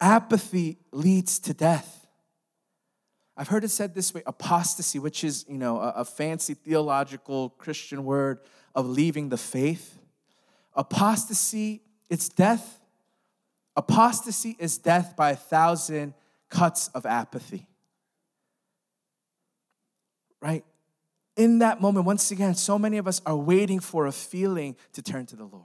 [SPEAKER 1] Apathy leads to death. I've heard it said this way apostasy, which is, you know, a, a fancy theological Christian word of leaving the faith. Apostasy, it's death. Apostasy is death by a thousand cuts of apathy. Right? In that moment, once again, so many of us are waiting for a feeling to turn to the Lord.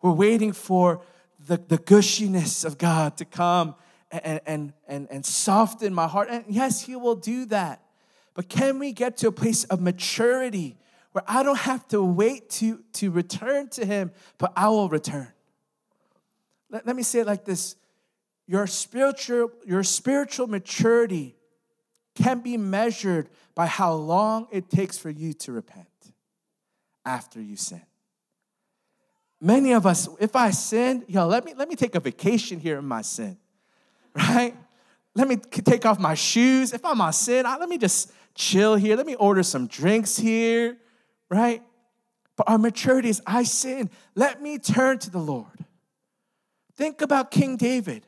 [SPEAKER 1] We're waiting for the, the gushiness of God to come and, and, and, and soften my heart. And yes, He will do that. But can we get to a place of maturity where I don't have to wait to, to return to Him, but I will return? Let, let me say it like this your spiritual, your spiritual maturity can be measured by how long it takes for you to repent after you sin many of us, if I sin, yo, let me let me take a vacation here in my sin, [laughs] right? Let me take off my shoes. If I'm on sin, I, let me just chill here. Let me order some drinks here, right? But our maturity is I sin. Let me turn to the Lord. Think about King David.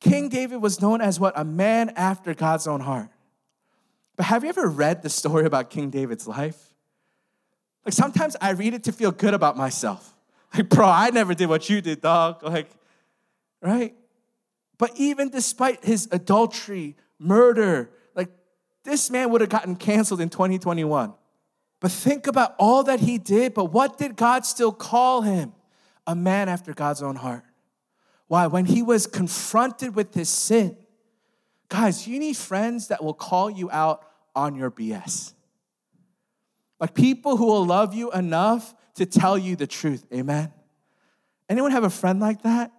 [SPEAKER 1] King David was known as what? A man after God's own heart. But have you ever read the story about King David's life? Like sometimes I read it to feel good about myself. Like, bro, I never did what you did, dog. Like, right? But even despite his adultery, murder, like this man would have gotten canceled in 2021. But think about all that he did, but what did God still call him? A man after God's own heart. Why? When he was confronted with his sin, guys, you need friends that will call you out on your BS. Like people who will love you enough to tell you the truth. Amen. Anyone have a friend like that?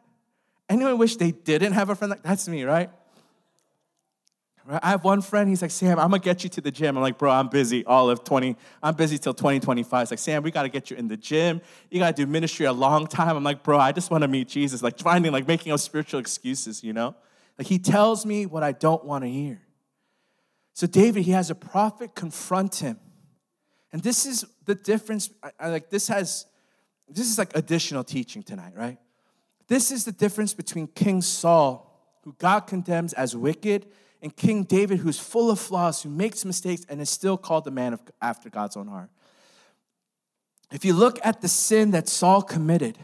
[SPEAKER 1] Anyone wish they didn't have a friend like that? that's me, right? I have one friend, he's like, Sam, I'm gonna get you to the gym. I'm like, bro, I'm busy all of 20, I'm busy till 2025. It's like, Sam, we gotta get you in the gym. You gotta do ministry a long time. I'm like, bro, I just wanna meet Jesus. Like finding, like making up spiritual excuses, you know? Like he tells me what I don't wanna hear. So David, he has a prophet confront him. And this is the difference. I, I, like this has, this is like additional teaching tonight, right? This is the difference between King Saul, who God condemns as wicked, and King David, who's full of flaws, who makes mistakes, and is still called the man of, after God's own heart. If you look at the sin that Saul committed,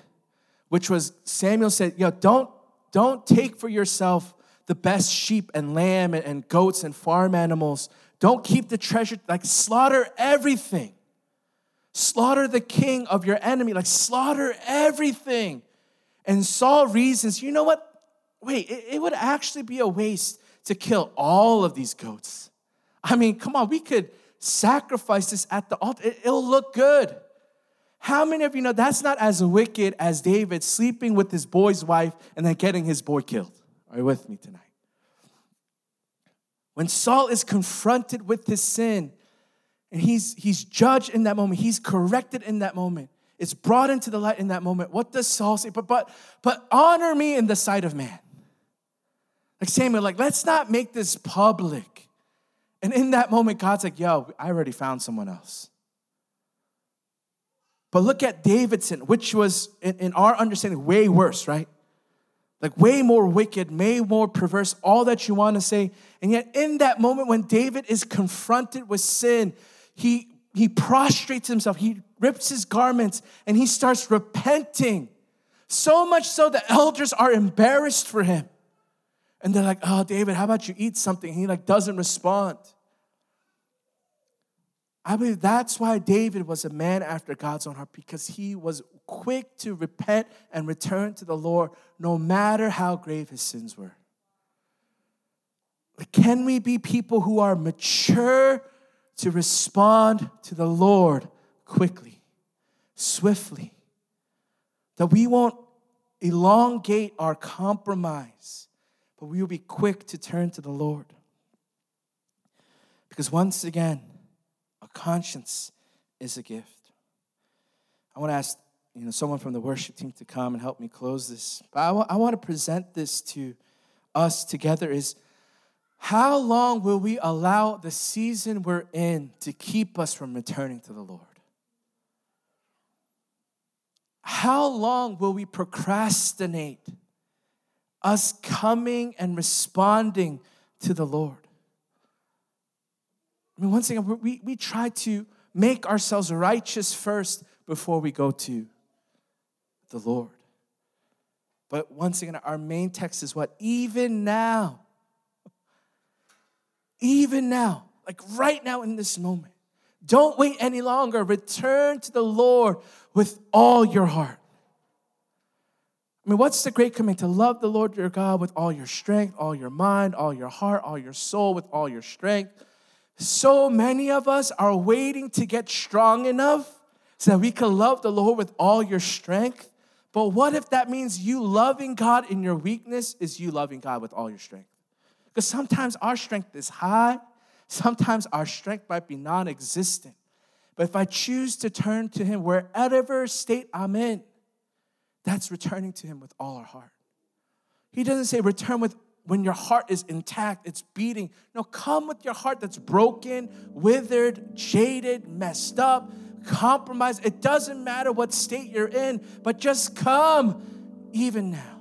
[SPEAKER 1] which was Samuel said, "Yo, don't don't take for yourself the best sheep and lamb and, and goats and farm animals don't keep the treasure, like slaughter everything. Slaughter the king of your enemy, like slaughter everything. And Saul reasons, you know what? Wait, it, it would actually be a waste to kill all of these goats. I mean, come on, we could sacrifice this at the altar, it, it'll look good. How many of you know that's not as wicked as David sleeping with his boy's wife and then getting his boy killed? Are you with me tonight? When Saul is confronted with his sin and he's, he's judged in that moment, he's corrected in that moment, it's brought into the light in that moment. What does Saul say? But, but, but honor me in the sight of man. Like Samuel, like, let's not make this public. And in that moment, God's like, yo, I already found someone else. But look at David's sin, which was, in, in our understanding, way worse, right? Like way more wicked, way more perverse, all that you want to say. And yet, in that moment when David is confronted with sin, he, he prostrates himself, he rips his garments, and he starts repenting. So much so the elders are embarrassed for him. And they're like, oh, David, how about you eat something? He like doesn't respond. I believe that's why David was a man after God's own heart because he was quick to repent and return to the Lord no matter how grave his sins were. Can we be people who are mature to respond to the Lord quickly, swiftly? That we won't elongate our compromise, but we will be quick to turn to the Lord. Because once again, a conscience is a gift. I want to ask you know, someone from the worship team to come and help me close this. But I, w- I want to present this to us together is how long will we allow the season we're in to keep us from returning to the Lord? How long will we procrastinate us coming and responding to the Lord? I mean, once again, we, we try to make ourselves righteous first before we go to the Lord. But once again, our main text is what? Even now. Even now, like right now in this moment. Don't wait any longer. Return to the Lord with all your heart. I mean, what's the great command? To love the Lord your God with all your strength, all your mind, all your heart, all your soul, with all your strength. So many of us are waiting to get strong enough so that we can love the Lord with all your strength. But what if that means you loving God in your weakness is you loving God with all your strength? Because sometimes our strength is high, sometimes our strength might be non existent. But if I choose to turn to Him wherever state I'm in, that's returning to Him with all our heart. He doesn't say return with when your heart is intact, it's beating. No, come with your heart that's broken, withered, jaded, messed up, compromised. It doesn't matter what state you're in, but just come even now.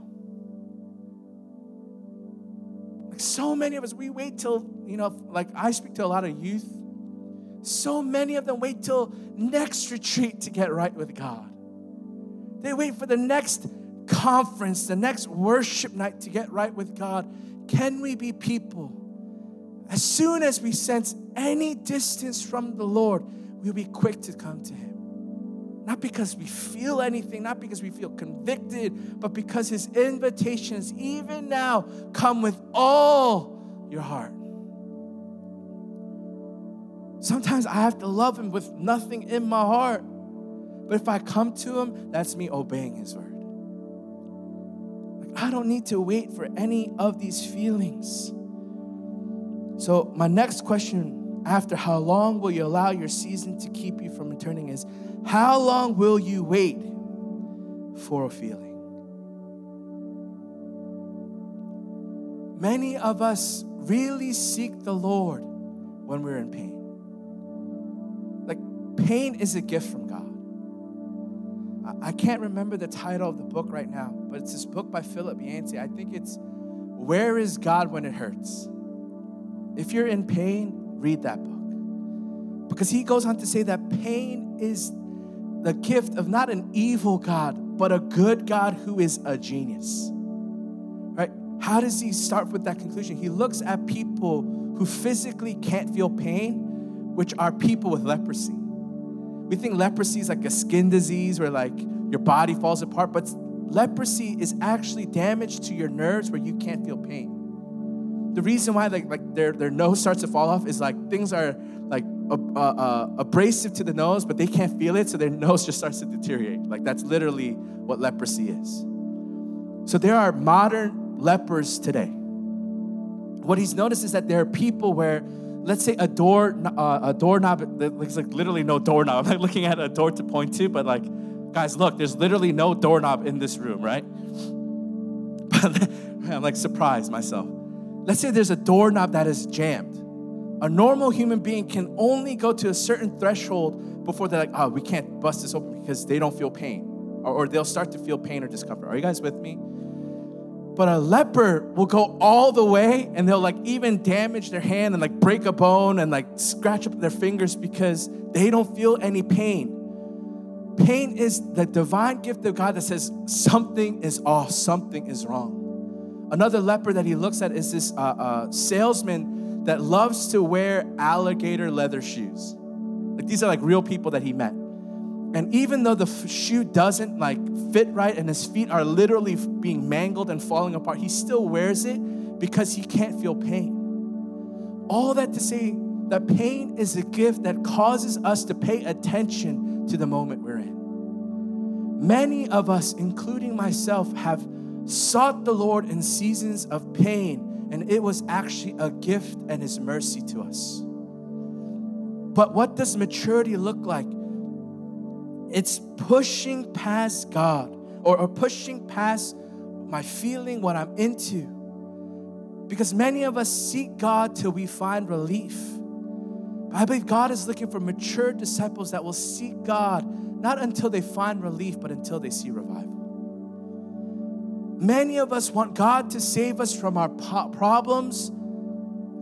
[SPEAKER 1] Like so many of us, we wait till, you know, like I speak to a lot of youth. So many of them wait till next retreat to get right with God. They wait for the next conference, the next worship night to get right with God, can we be people? As soon as we sense any distance from the Lord, we'll be quick to come to Him. Not because we feel anything, not because we feel convicted, but because His invitation is even now come with all your heart. Sometimes I have to love Him with nothing in my heart. But if I come to Him, that's me obeying His word. I don't need to wait for any of these feelings. So, my next question after how long will you allow your season to keep you from returning is how long will you wait for a feeling? Many of us really seek the Lord when we're in pain. Like, pain is a gift from God. I can't remember the title of the book right now, but it's this book by Philip Yancey. I think it's Where is God When It Hurts? If you're in pain, read that book. Because he goes on to say that pain is the gift of not an evil God, but a good God who is a genius. Right? How does he start with that conclusion? He looks at people who physically can't feel pain, which are people with leprosy. We think leprosy is like a skin disease where like your body falls apart, but leprosy is actually damage to your nerves where you can't feel pain. The reason why like, like their, their nose starts to fall off is like things are like uh, uh, abrasive to the nose, but they can't feel it, so their [laughs] nose just starts to deteriorate. Like that's literally what leprosy is. So there are modern lepers today. what he's noticed is that there are people where, let's say, a door, uh, a doorknob, looks like literally no doorknob. [laughs] I'm like looking at a door to point to, but like, guys, look, there's literally no doorknob in this room, right? [laughs] I'm like surprised myself. Let's say there's a doorknob that is jammed. A normal human being can only go to a certain threshold before they're like, oh, we can't bust this open because they don't feel pain. Or, or they'll start to feel pain or discomfort. Are you guys with me? But a leper will go all the way and they'll like even damage their hand and like break a bone and like scratch up their fingers because they don't feel any pain. Pain is the divine gift of God that says something is off, something is wrong. Another leper that he looks at is this uh, uh, salesman that loves to wear alligator leather shoes. Like these are like real people that he met. And even though the shoe doesn't like fit right and his feet are literally being mangled and falling apart, he still wears it because he can't feel pain. All that to say that pain is a gift that causes us to pay attention to the moment we're in. Many of us, including myself, have sought the Lord in seasons of pain, and it was actually a gift and His mercy to us. But what does maturity look like? It's pushing past God or, or pushing past my feeling, what I'm into. Because many of us seek God till we find relief. I believe God is looking for mature disciples that will seek God not until they find relief, but until they see revival. Many of us want God to save us from our problems.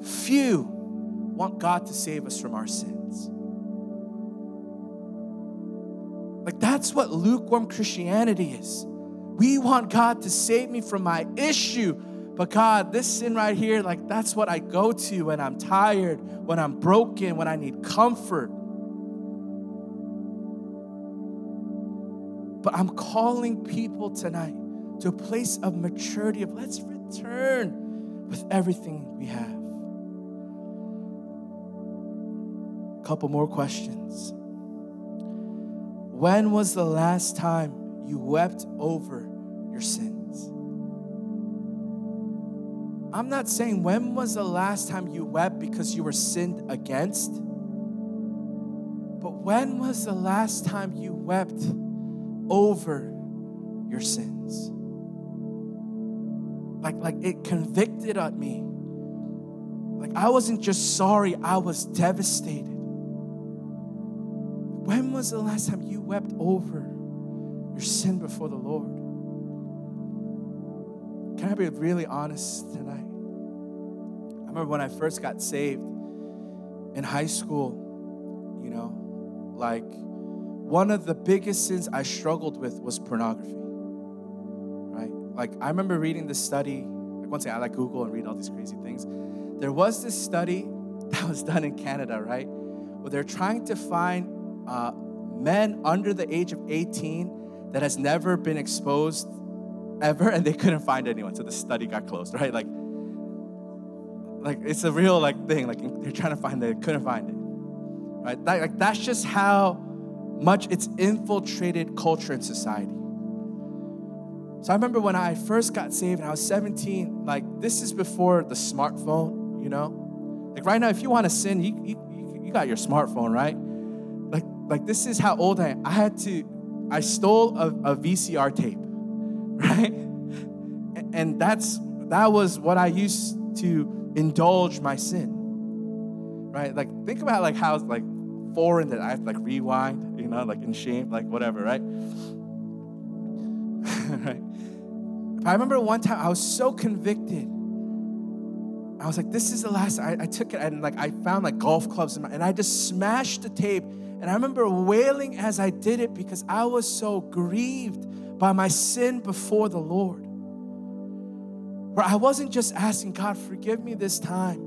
[SPEAKER 1] Few want God to save us from our sins. Like, that's what lukewarm Christianity is. We want God to save me from my issue. But God, this sin right here, like, that's what I go to when I'm tired, when I'm broken, when I need comfort. But I'm calling people tonight to a place of maturity of let's return with everything we have. A couple more questions. When was the last time you wept over your sins? I'm not saying when was the last time you wept because you were sinned against, but when was the last time you wept over your sins? Like, like it convicted at me. Like I wasn't just sorry, I was devastated. When was the last time you wept over your sin before the Lord? Can I be really honest tonight? I remember when I first got saved in high school, you know, like one of the biggest sins I struggled with was pornography. Right? Like I remember reading this study, like once I like Google and read all these crazy things. There was this study [laughs] that was done in Canada, right? Where they're trying to find uh, men under the age of 18 that has never been exposed ever and they couldn't find anyone so the study got closed right? Like like it's a real like thing like they're trying to find it they couldn't find it right? That, like that's just how much it's infiltrated culture and society. So i remember when i first got saved and i was 17 like this is before the smartphone you know? Like right now if you want to sin you, you, you got your smartphone right like this is how old I am. I had to, I stole a, a VCR tape, [laughs] right? And that's that was what I used to indulge my sin. Right? Like think about like how like foreign that I have to like rewind, you know, like in shame, like whatever, right? [laughs] right. I remember one time I was so convicted. I was like, this is the last. I, I took it and like I found like golf clubs my, and I just smashed the tape and I remember wailing as I did it because I was so grieved by my sin before the Lord. Where I wasn't just asking, God, forgive me this time,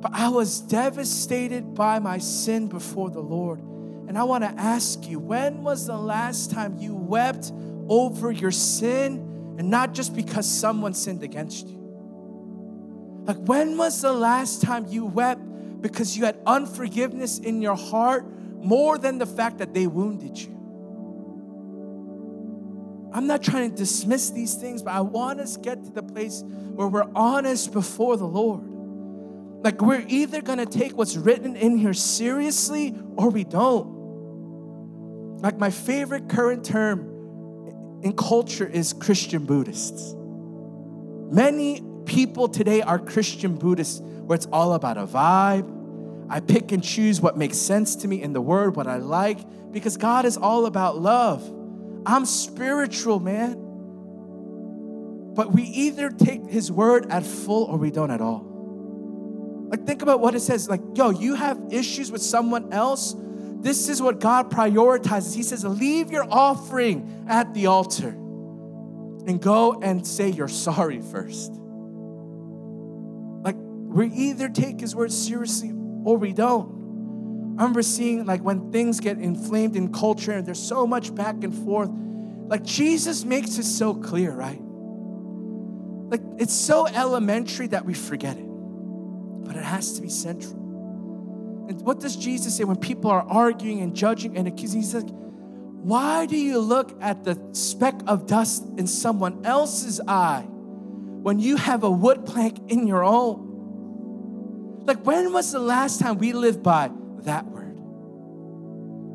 [SPEAKER 1] but I was devastated by my sin before the Lord. And I want to ask you, when was the last time you wept over your sin and not just because someone sinned against you? Like, when was the last time you wept because you had unforgiveness in your heart more than the fact that they wounded you. I'm not trying to dismiss these things, but I want us to get to the place where we're honest before the Lord. Like we're either going to take what's written in here seriously or we don't. Like my favorite current term in culture is Christian Buddhists. Many people today are Christian Buddhists where it's all about a vibe. I pick and choose what makes sense to me in the word, what I like, because God is all about love. I'm spiritual, man. But we either take his word at full or we don't at all. Like, think about what it says. Like, yo, you have issues with someone else. This is what God prioritizes. He says, leave your offering at the altar and go and say you're sorry first. Like, we either take his word seriously or we don't. I remember seeing like when things get inflamed in culture and there's so much back and forth, like Jesus makes it so clear, right? Like it's so elementary that we forget it, but it has to be central. And what does Jesus say when people are arguing and judging and accusing? He says, Why do you look at the speck of dust in someone else's eye when you have a wood plank in your own? Like, when was the last time we lived by that word?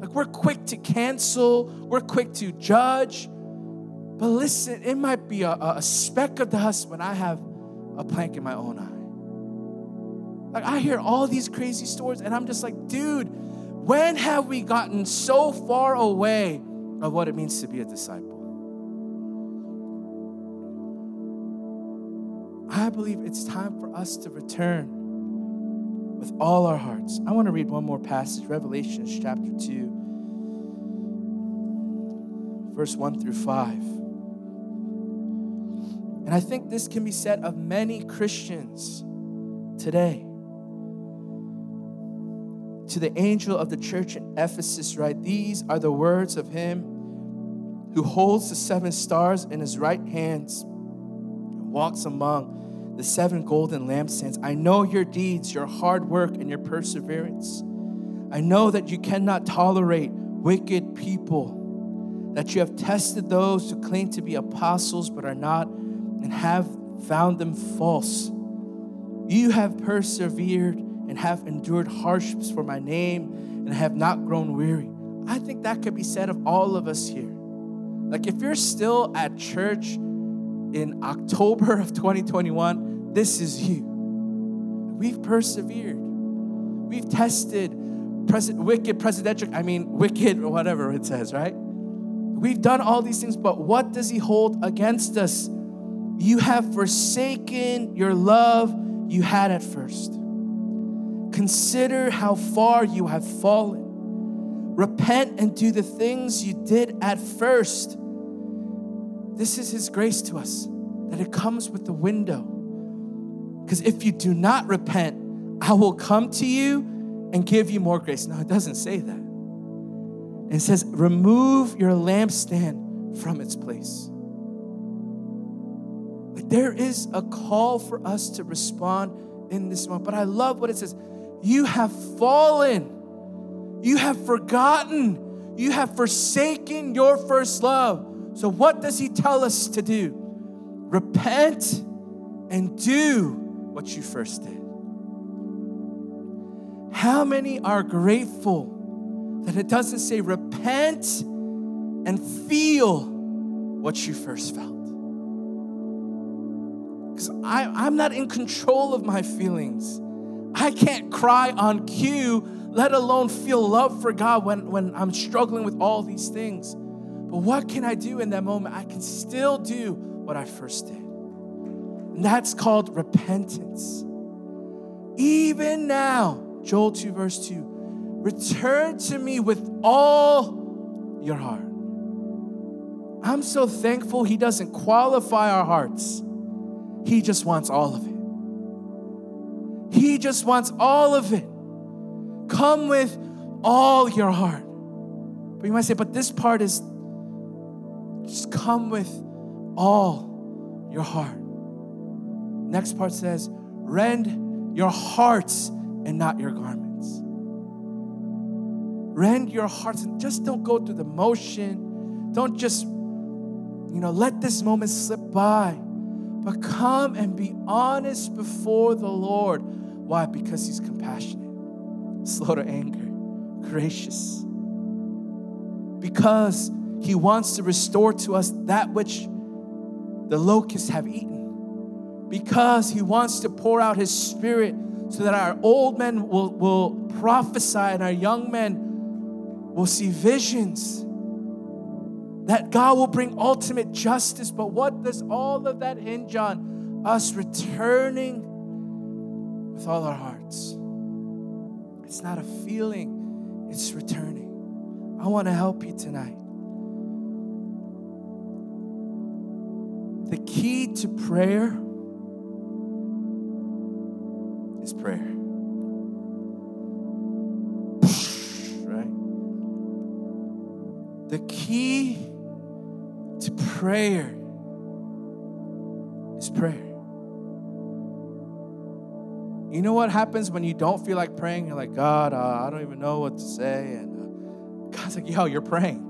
[SPEAKER 1] Like, we're quick to cancel, we're quick to judge. But listen, it might be a, a speck of dust when I have a plank in my own eye. Like, I hear all these crazy stories, and I'm just like, dude, when have we gotten so far away of what it means to be a disciple? I believe it's time for us to return with all our hearts. I want to read one more passage, Revelations chapter 2, verse 1 through 5. And I think this can be said of many Christians today. To the angel of the church in Ephesus, write, These are the words of him who holds the seven stars in his right hands and walks among the seven golden lampstands. I know your deeds, your hard work, and your perseverance. I know that you cannot tolerate wicked people, that you have tested those who claim to be apostles but are not, and have found them false. You have persevered and have endured hardships for my name and have not grown weary. I think that could be said of all of us here. Like, if you're still at church in October [laughs] of 2021, this is you. We've persevered. We've tested pres- wicked presidential, I mean, wicked or whatever it says, right? We've done all these things, but what does He hold against us? You have forsaken your love you had at first. Consider how far you have fallen. Repent and do the things you did at first. This is His grace to us, that it comes with the window because if you do not repent, I will come to you and give you more grace. No, it doesn't say that. It says, remove your lampstand from its place. There is a call for us to respond in this moment. But I love what it says. You have fallen. You have forgotten. You have forsaken your first love. So, what does he tell us to do? Repent and do what you first did. How many are grateful that it doesn't say repent and feel what you first felt? Because I'm not in control of my feelings. I can't cry on cue, let alone feel love for God when, when I'm struggling with all these things. But what can I do in that moment? I can still do what I first did. And that's called repentance. Even now, Joel 2, verse 2 return to me with all your heart. I'm so thankful He doesn't qualify our hearts, He just wants all of it. He just wants all of it. Come with all your heart. But you might say, but this part is just come with all your heart. Next part says, rend your hearts and not your garments. Rend your hearts and just don't go through the motion. Don't just you know, let this moment slip by. But come and be honest before the Lord. Why? Because He's compassionate, slow to anger, gracious. Because He wants to restore to us that which the locusts have eaten. Because He wants to pour out His Spirit so that our old men will, will prophesy and our young men will see visions. That God will bring ultimate justice. But what does all of that hinge on? Us returning with all our hearts. It's not a feeling, it's returning. I want to help you tonight. The key to prayer is prayer. Right? The key to prayer is prayer. You know what happens when you don't feel like praying? You're like, God, uh, I don't even know what to say. And uh, God's like, yo, you're praying.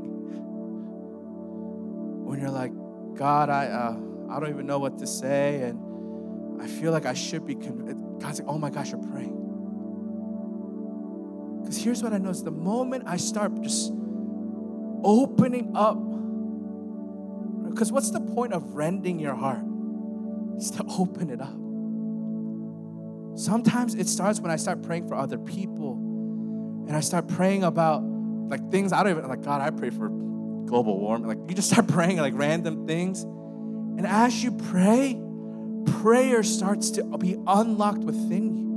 [SPEAKER 1] When you're like, God, I, uh, I don't even know what to say. And I feel like I should be convinced. God's like, oh my gosh, you're praying. Because here's what I notice the moment I start just opening up, because what's the point of rending your heart? Is to open it up. Sometimes it starts when I start praying for other people and I start praying about like things I don't even like God, I pray for global warming. Like you just start [laughs] praying like random things. And as you pray, prayer starts to be unlocked within you.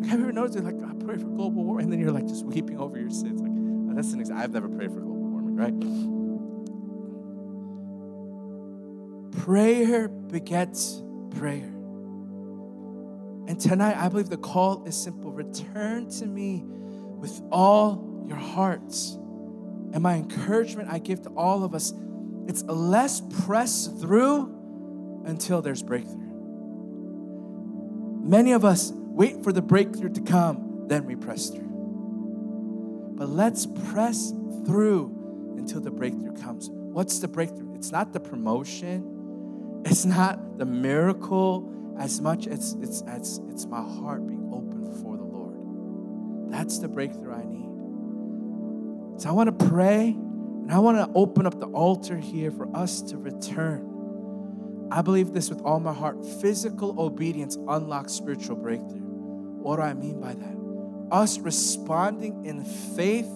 [SPEAKER 1] Like, have you ever noticed? Like, I pray for global warming, and then you're like just weeping over your sins. Like, oh, that's an example. I've never prayed for global warming, right? Prayer begets prayer. And tonight, I believe the call is simple return to me with all your hearts. And my encouragement I give to all of us it's a less press through until there's breakthrough. Many of us wait for the breakthrough to come, then we press through. But let's press through until the breakthrough comes. What's the breakthrough? It's not the promotion, it's not the miracle as much as it's, it's, it's my heart being open for the Lord. That's the breakthrough I need. So I want to pray and I want to open up the altar here for us to return. I believe this with all my heart. Physical obedience unlocks spiritual breakthrough. What do I mean by that? Us responding in faith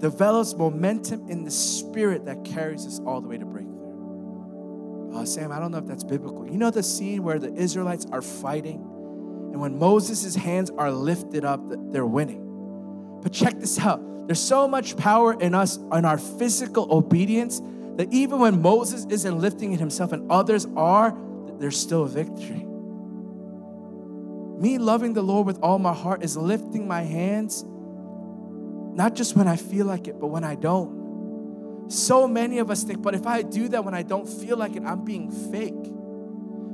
[SPEAKER 1] develops momentum in the spirit that carries us all the way to breakthrough. Uh, Sam, I don't know if that's biblical. You know the scene where the Israelites are fighting, and when Moses' hands are lifted up, they're winning. But check this out there's so much power in us, in our physical obedience, that even when Moses isn't lifting it himself and others are, there's still a victory. Me loving the Lord with all my heart is lifting my hands, not just when I feel like it, but when I don't. So many of us think, but if I do that when I don't feel like it, I'm being fake.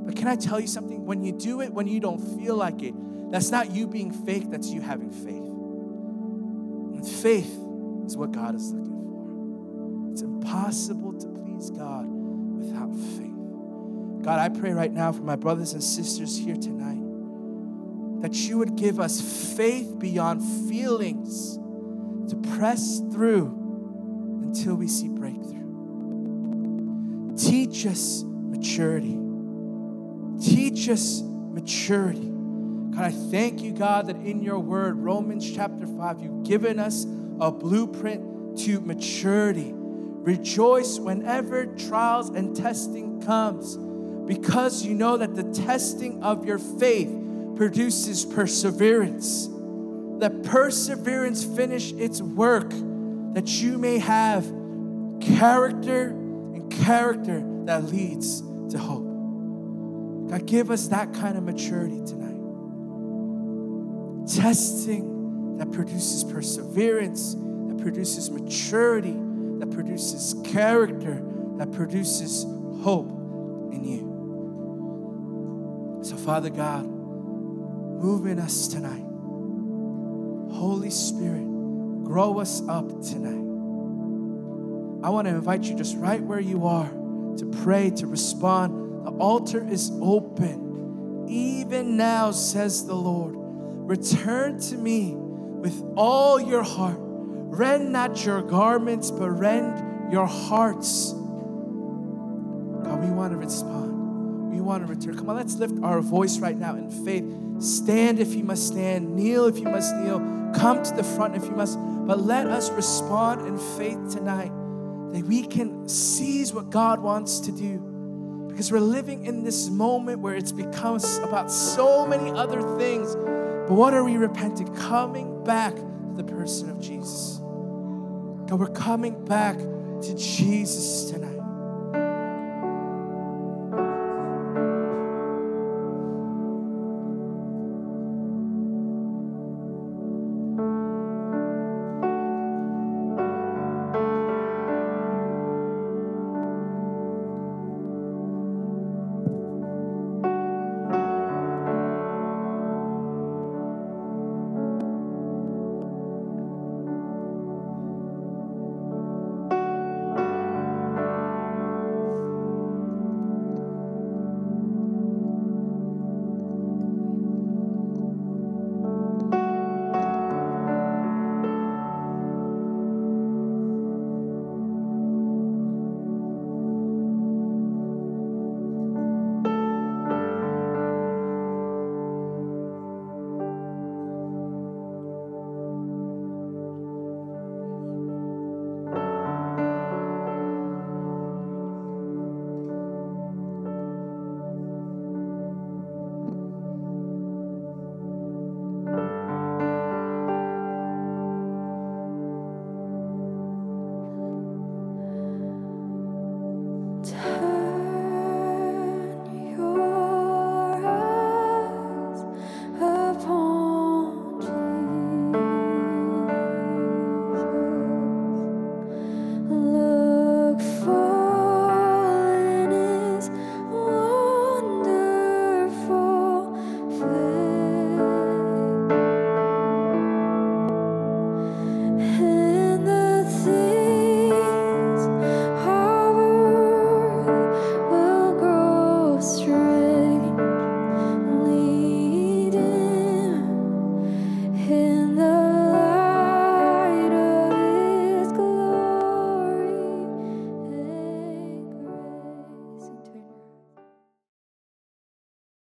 [SPEAKER 1] But can I tell you something? When you do it when you don't feel like it, that's not you being fake, that's you having faith. And faith is what God is looking for. It's impossible to please God without faith. God, I pray right now for my brothers and sisters here tonight that you would give us faith beyond feelings to press through until we see breakthrough. Teach us maturity. Teach us maturity. God, I thank you, God, that in your word, Romans chapter 5, you've given us a blueprint to maturity. Rejoice whenever trials and testing comes because you know that the testing of your faith produces perseverance. Let perseverance finish its work that you may have character and character that leads to hope. God, give us that kind of maturity tonight. Testing that produces perseverance, that produces maturity, that produces character, that produces hope in you. So, Father God, move in us tonight. Holy Spirit, grow us up tonight. I want to invite you just right where you are to pray, to respond. The altar is open. Even now, says the Lord, return to me with all your heart. Rend not your garments, but rend your hearts. God, we want to respond. We want to return. Come on, let's lift our voice right now in faith. Stand if you must stand, kneel if you must kneel, come to the front if you must. But let us respond in faith tonight that we can seize what God wants to do. Because we're living in this moment where it's become about so many other things. But what are we repenting? Coming back to the person of Jesus. God, we're coming back to Jesus tonight.